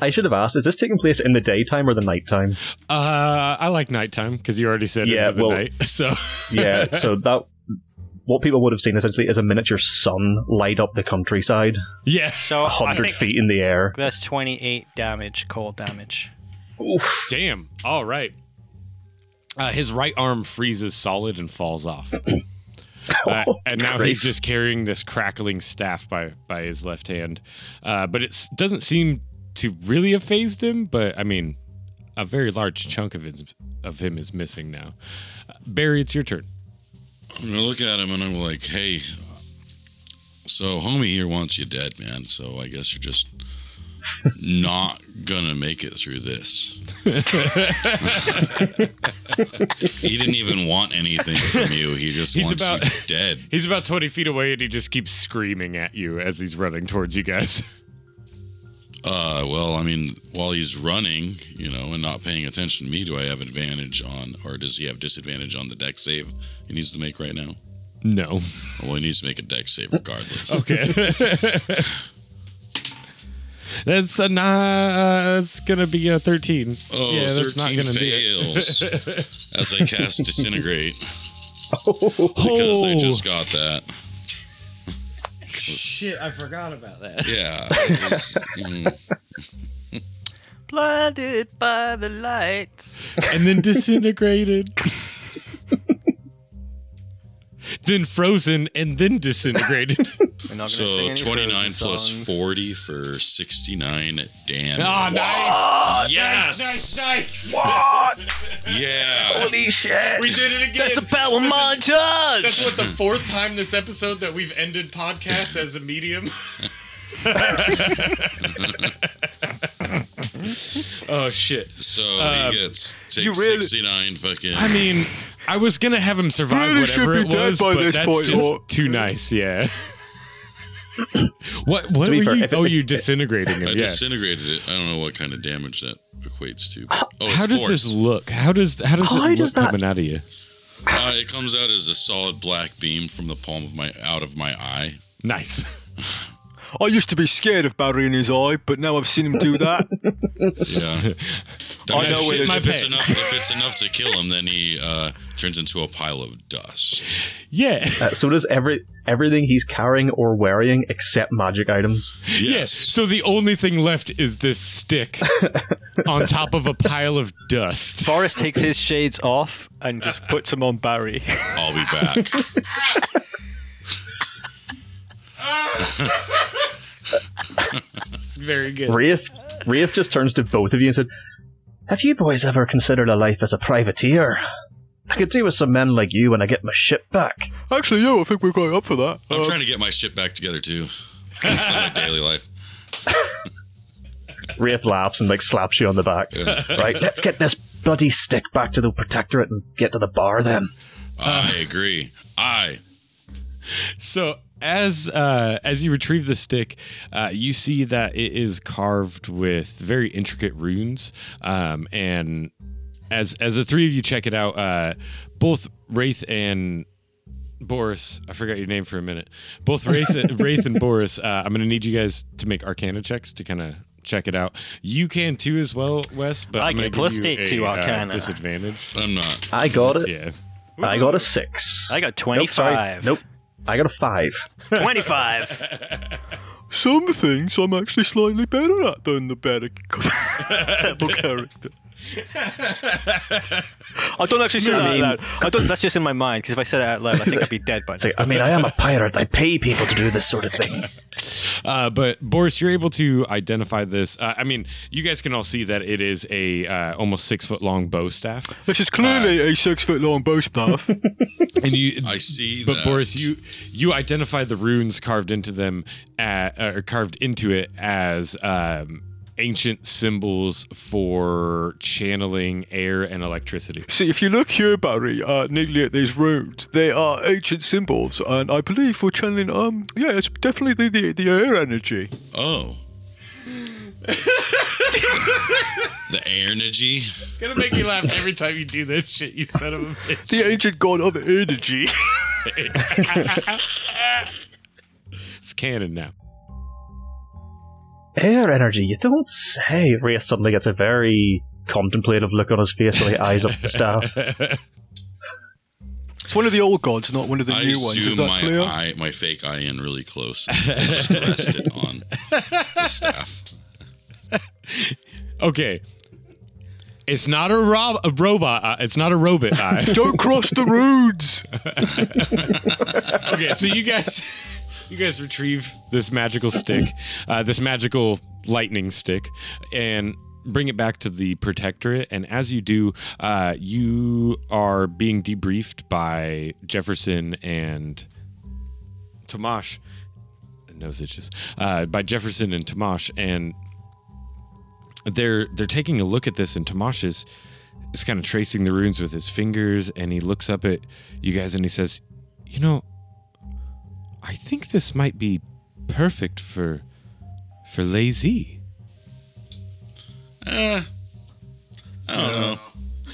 I should have asked, is this taking place in the daytime or the nighttime? Uh, I like nighttime because you already said Yeah, into the well- night. <laughs> So yeah, <laughs> so that what people would have seen essentially is a miniature sun light up the countryside, yeah, So a I hundred feet in the air. that's 28 damage, cold damage. damn. All right. Uh, his right arm freezes solid and falls off. <coughs> Uh, and now Christ. he's just carrying this crackling staff by by his left hand, uh, but it doesn't seem to really have phased him. But I mean, a very large chunk of his of him is missing now. Uh, Barry, it's your turn. I'm gonna look at him and I'm like, hey, so homie here wants you dead, man. So I guess you're just not gonna make it through this. <laughs> he didn't even want anything from you. He just He's wants about- you dead. He's about twenty feet away, and he just keeps screaming at you as he's running towards you guys. Uh, well, I mean, while he's running, you know, and not paying attention to me, do I have advantage on, or does he have disadvantage on the Dex save he needs to make right now? No. Well, he needs to make a Dex save regardless. Okay. <laughs> That's a nah, it's gonna be a thirteen. Oh, yeah, that's not gonna do fails it. <laughs> as I cast disintegrate because I just got that. Shit, I forgot about that. Yeah, it was, mm, Blinded by the lights. and then disintegrated. <laughs> then frozen and then disintegrated. <laughs> We're not gonna so 29 plus songs. 40 for 69 damage. oh, nice. yes, Nice. What? yeah. Holy shit! We did it again. That's a power montage. That's what the fourth time this episode that we've ended podcasts as a medium. <laughs> oh shit! So Um, he gets takes you really- 69 fucking. I mean, I was gonna have him survive Really whatever it was, by but this that's point, just or- too nice. Yeah. <coughs> what? What were fair, you? oh, you disintegrating him? I Yeah. disintegrated it. I don't know what kind of damage that equates to. but- Oh, it's How does force. this look? How does how does How it look that- coming out of you? Uh, it comes out as a solid black beam from the palm of my out of my eye. Nice. <laughs> I used to be scared of Barry in his eye, but now I've seen him do that. Yeah. <laughs> I know if, it- if it's enough. If it's enough to kill him, then he uh, turns into a pile of dust. Yeah. Uh, so does every everything he's carrying or wearing except magic items. Yes. So the only thing left is this stick <laughs> on top of a pile of dust. Boris takes his shades off and just puts them on Barry. I'll be back. <laughs> It's very good. Wraith, Wraith just turns to both of you and said, "Have you boys ever considered a life as a privateer? I could do with some men like you when I get my ship back." Actually, yeah, I think we're quite up for that. I'm Uh, trying to get my ship back together too. It's not my daily life. <laughs> Wraith laughs and like slaps you on the back. Right, let's get this bloody stick back to the protectorate and get to the bar then. I agree. I. So as uh, as you retrieve the stick, uh, you see that it is carved with very intricate runes, um, and as as the three of you check it out, uh, both Wraith and Boris, I forgot your name for a minute. Both Wraith, <laughs> Wraith and Boris, uh, I'm going to need you guys to make Arcana checks to kind of check it out. You can too as well, Wes. But I I'm gonna get plus give you eight a, to uh, Arcana. disadvantage. I'm not. I got it. Yeah. I got a six. I got 25. Nope. I got a five. 25. <laughs> Some things I'm actually slightly better at than the better <laughs> level character. I don't actually say I that mean- out loud. I don't, that's just in my mind, because if I said it out loud, I think I'd be dead by now. like, I mean, I am a pirate. I pay people to do this sort of thing. <laughs> Uh, but Boris, you're able to identify this. Uh, I mean, you guys can all see that it is a uh, almost six foot long bow staff, This is clearly a six foot long bow staff. <laughs> and you. I see. That. But that. Boris, you you identify the runes carved into them, at, uh, or carved into it as um, ancient symbols for channeling air and electricity. See, if you look here, Barry, uh, neatly at these runes, they are ancient symbols, and I believe we're channeling, um, yeah, it's definitely the, the, the air energy. Oh. the air energy. It's gonna make me laugh every time you do this shit. You son of a bitch. The ancient god of energy. <laughs> It's canon now. Air energy, you don't say. Wraith suddenly gets a very contemplative look on his face while he eyes up the staff. <laughs> It's one of the old gods, not one of the I new ones. Is zoom that my clear? eye, my fake eye, in really close and just rest it on the staff. <laughs> Okay. It's not a, rob- a robot. eye. It's not a robot eye. <laughs> Don't cross the roads. okay, so you guys, you guys retrieve this magical stick, uh, this magical lightning stick, and bring it back to the protectorate. And as you do, uh, you are being debriefed by Jefferson and Tomash. Nose itches. Uh, by Jefferson and Tomash, and they're they're taking a look at this, and Tomash is is kind of tracing the runes with his fingers, and he looks up at you guys and he says, "You know, I think this might be perfect for for lazy." Eh, I don't know.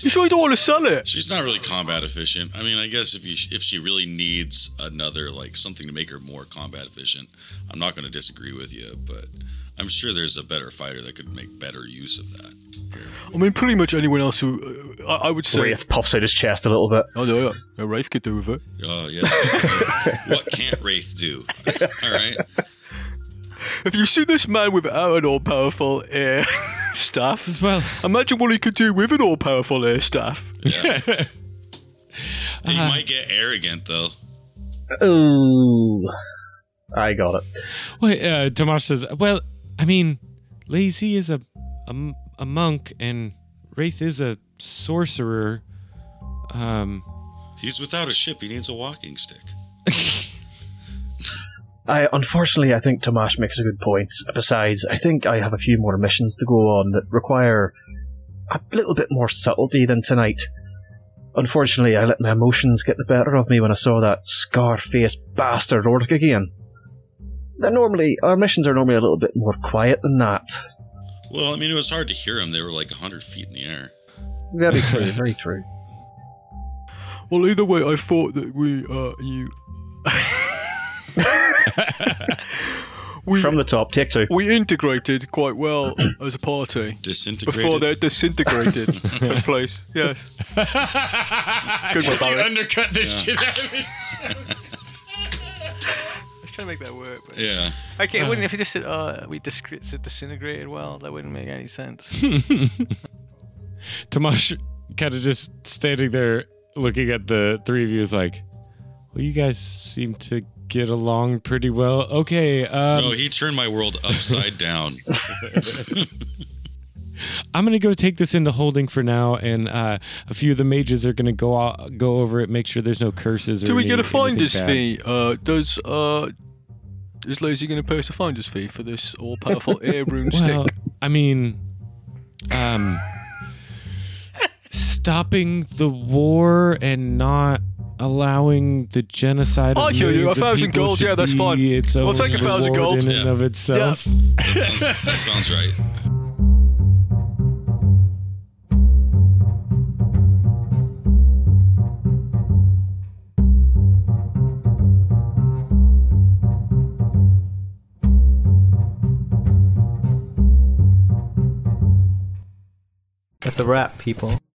You sure you don't want to sell it? She's not really combat efficient. I mean, I guess if you if she really needs another like something to make her more combat efficient, I'm not going to disagree with you. But I'm sure there's a better fighter that could make better use of that. I mean, pretty much anyone else who, uh, I, I would say. Wraith puffs out his chest a little bit. Oh, no, yeah. yeah. Wraith could do with it. Oh yeah. <laughs> what can't Wraith do? <laughs> All right. If you see this man without an all powerful air <laughs> staff, As well, imagine what he could do with an all powerful air staff. Yeah. he might get arrogant though. Ooh. I got it. Wait, uh, Tomash says, "Well, I mean, lazy is a, a m- a monk, and Wraith is a sorcerer. Um, He's without a ship. He needs a walking stick. <laughs> I unfortunately I think Tomash makes a good point. Besides, I think I have a few more missions to go on that require a little bit more subtlety than tonight. Unfortunately, I let my emotions get the better of me when I saw that scar-faced bastard Orc again. Now, normally, our missions are normally a little bit more quiet than that. Well, I mean, it was hard to hear them. They were like hundred feet in the air. Very true, very true. <laughs> Well, either way, I thought that we, uh, you. <laughs> we, From the top, take two. we integrated quite well <clears throat> as a party Disintegrated. before they disintegrated <laughs> took place. Yes. Good one, Barry. undercut the shit out of me. I was trying to make that work. But Yeah. Okay, it wouldn't if you just said, "Oh, we dis- said disintegrated." Well, that wouldn't make any sense. <laughs> Tomash kind of just standing there looking at the three of you is like, well, you guys seem to get along pretty well. Okay, um, No, he turned my world upside <laughs> down. <laughs> I'm gonna go take this into holding for now, and uh, a few of the mages are gonna go out, go over it, make sure there's no curses. Or Do we any- get a anything finder's bad. fee? Uh, does uh, is Lazy going to pay us a finder's fee for this all-powerful air rune Well, stick? I mean, um, stopping the war and not allowing the genocide. I of hear you. A thousand gold, yeah, that's be fine. Its We'll take a thousand gold. in and Yeah. of itself. That sounds, that sounds right. That's a wrap, people.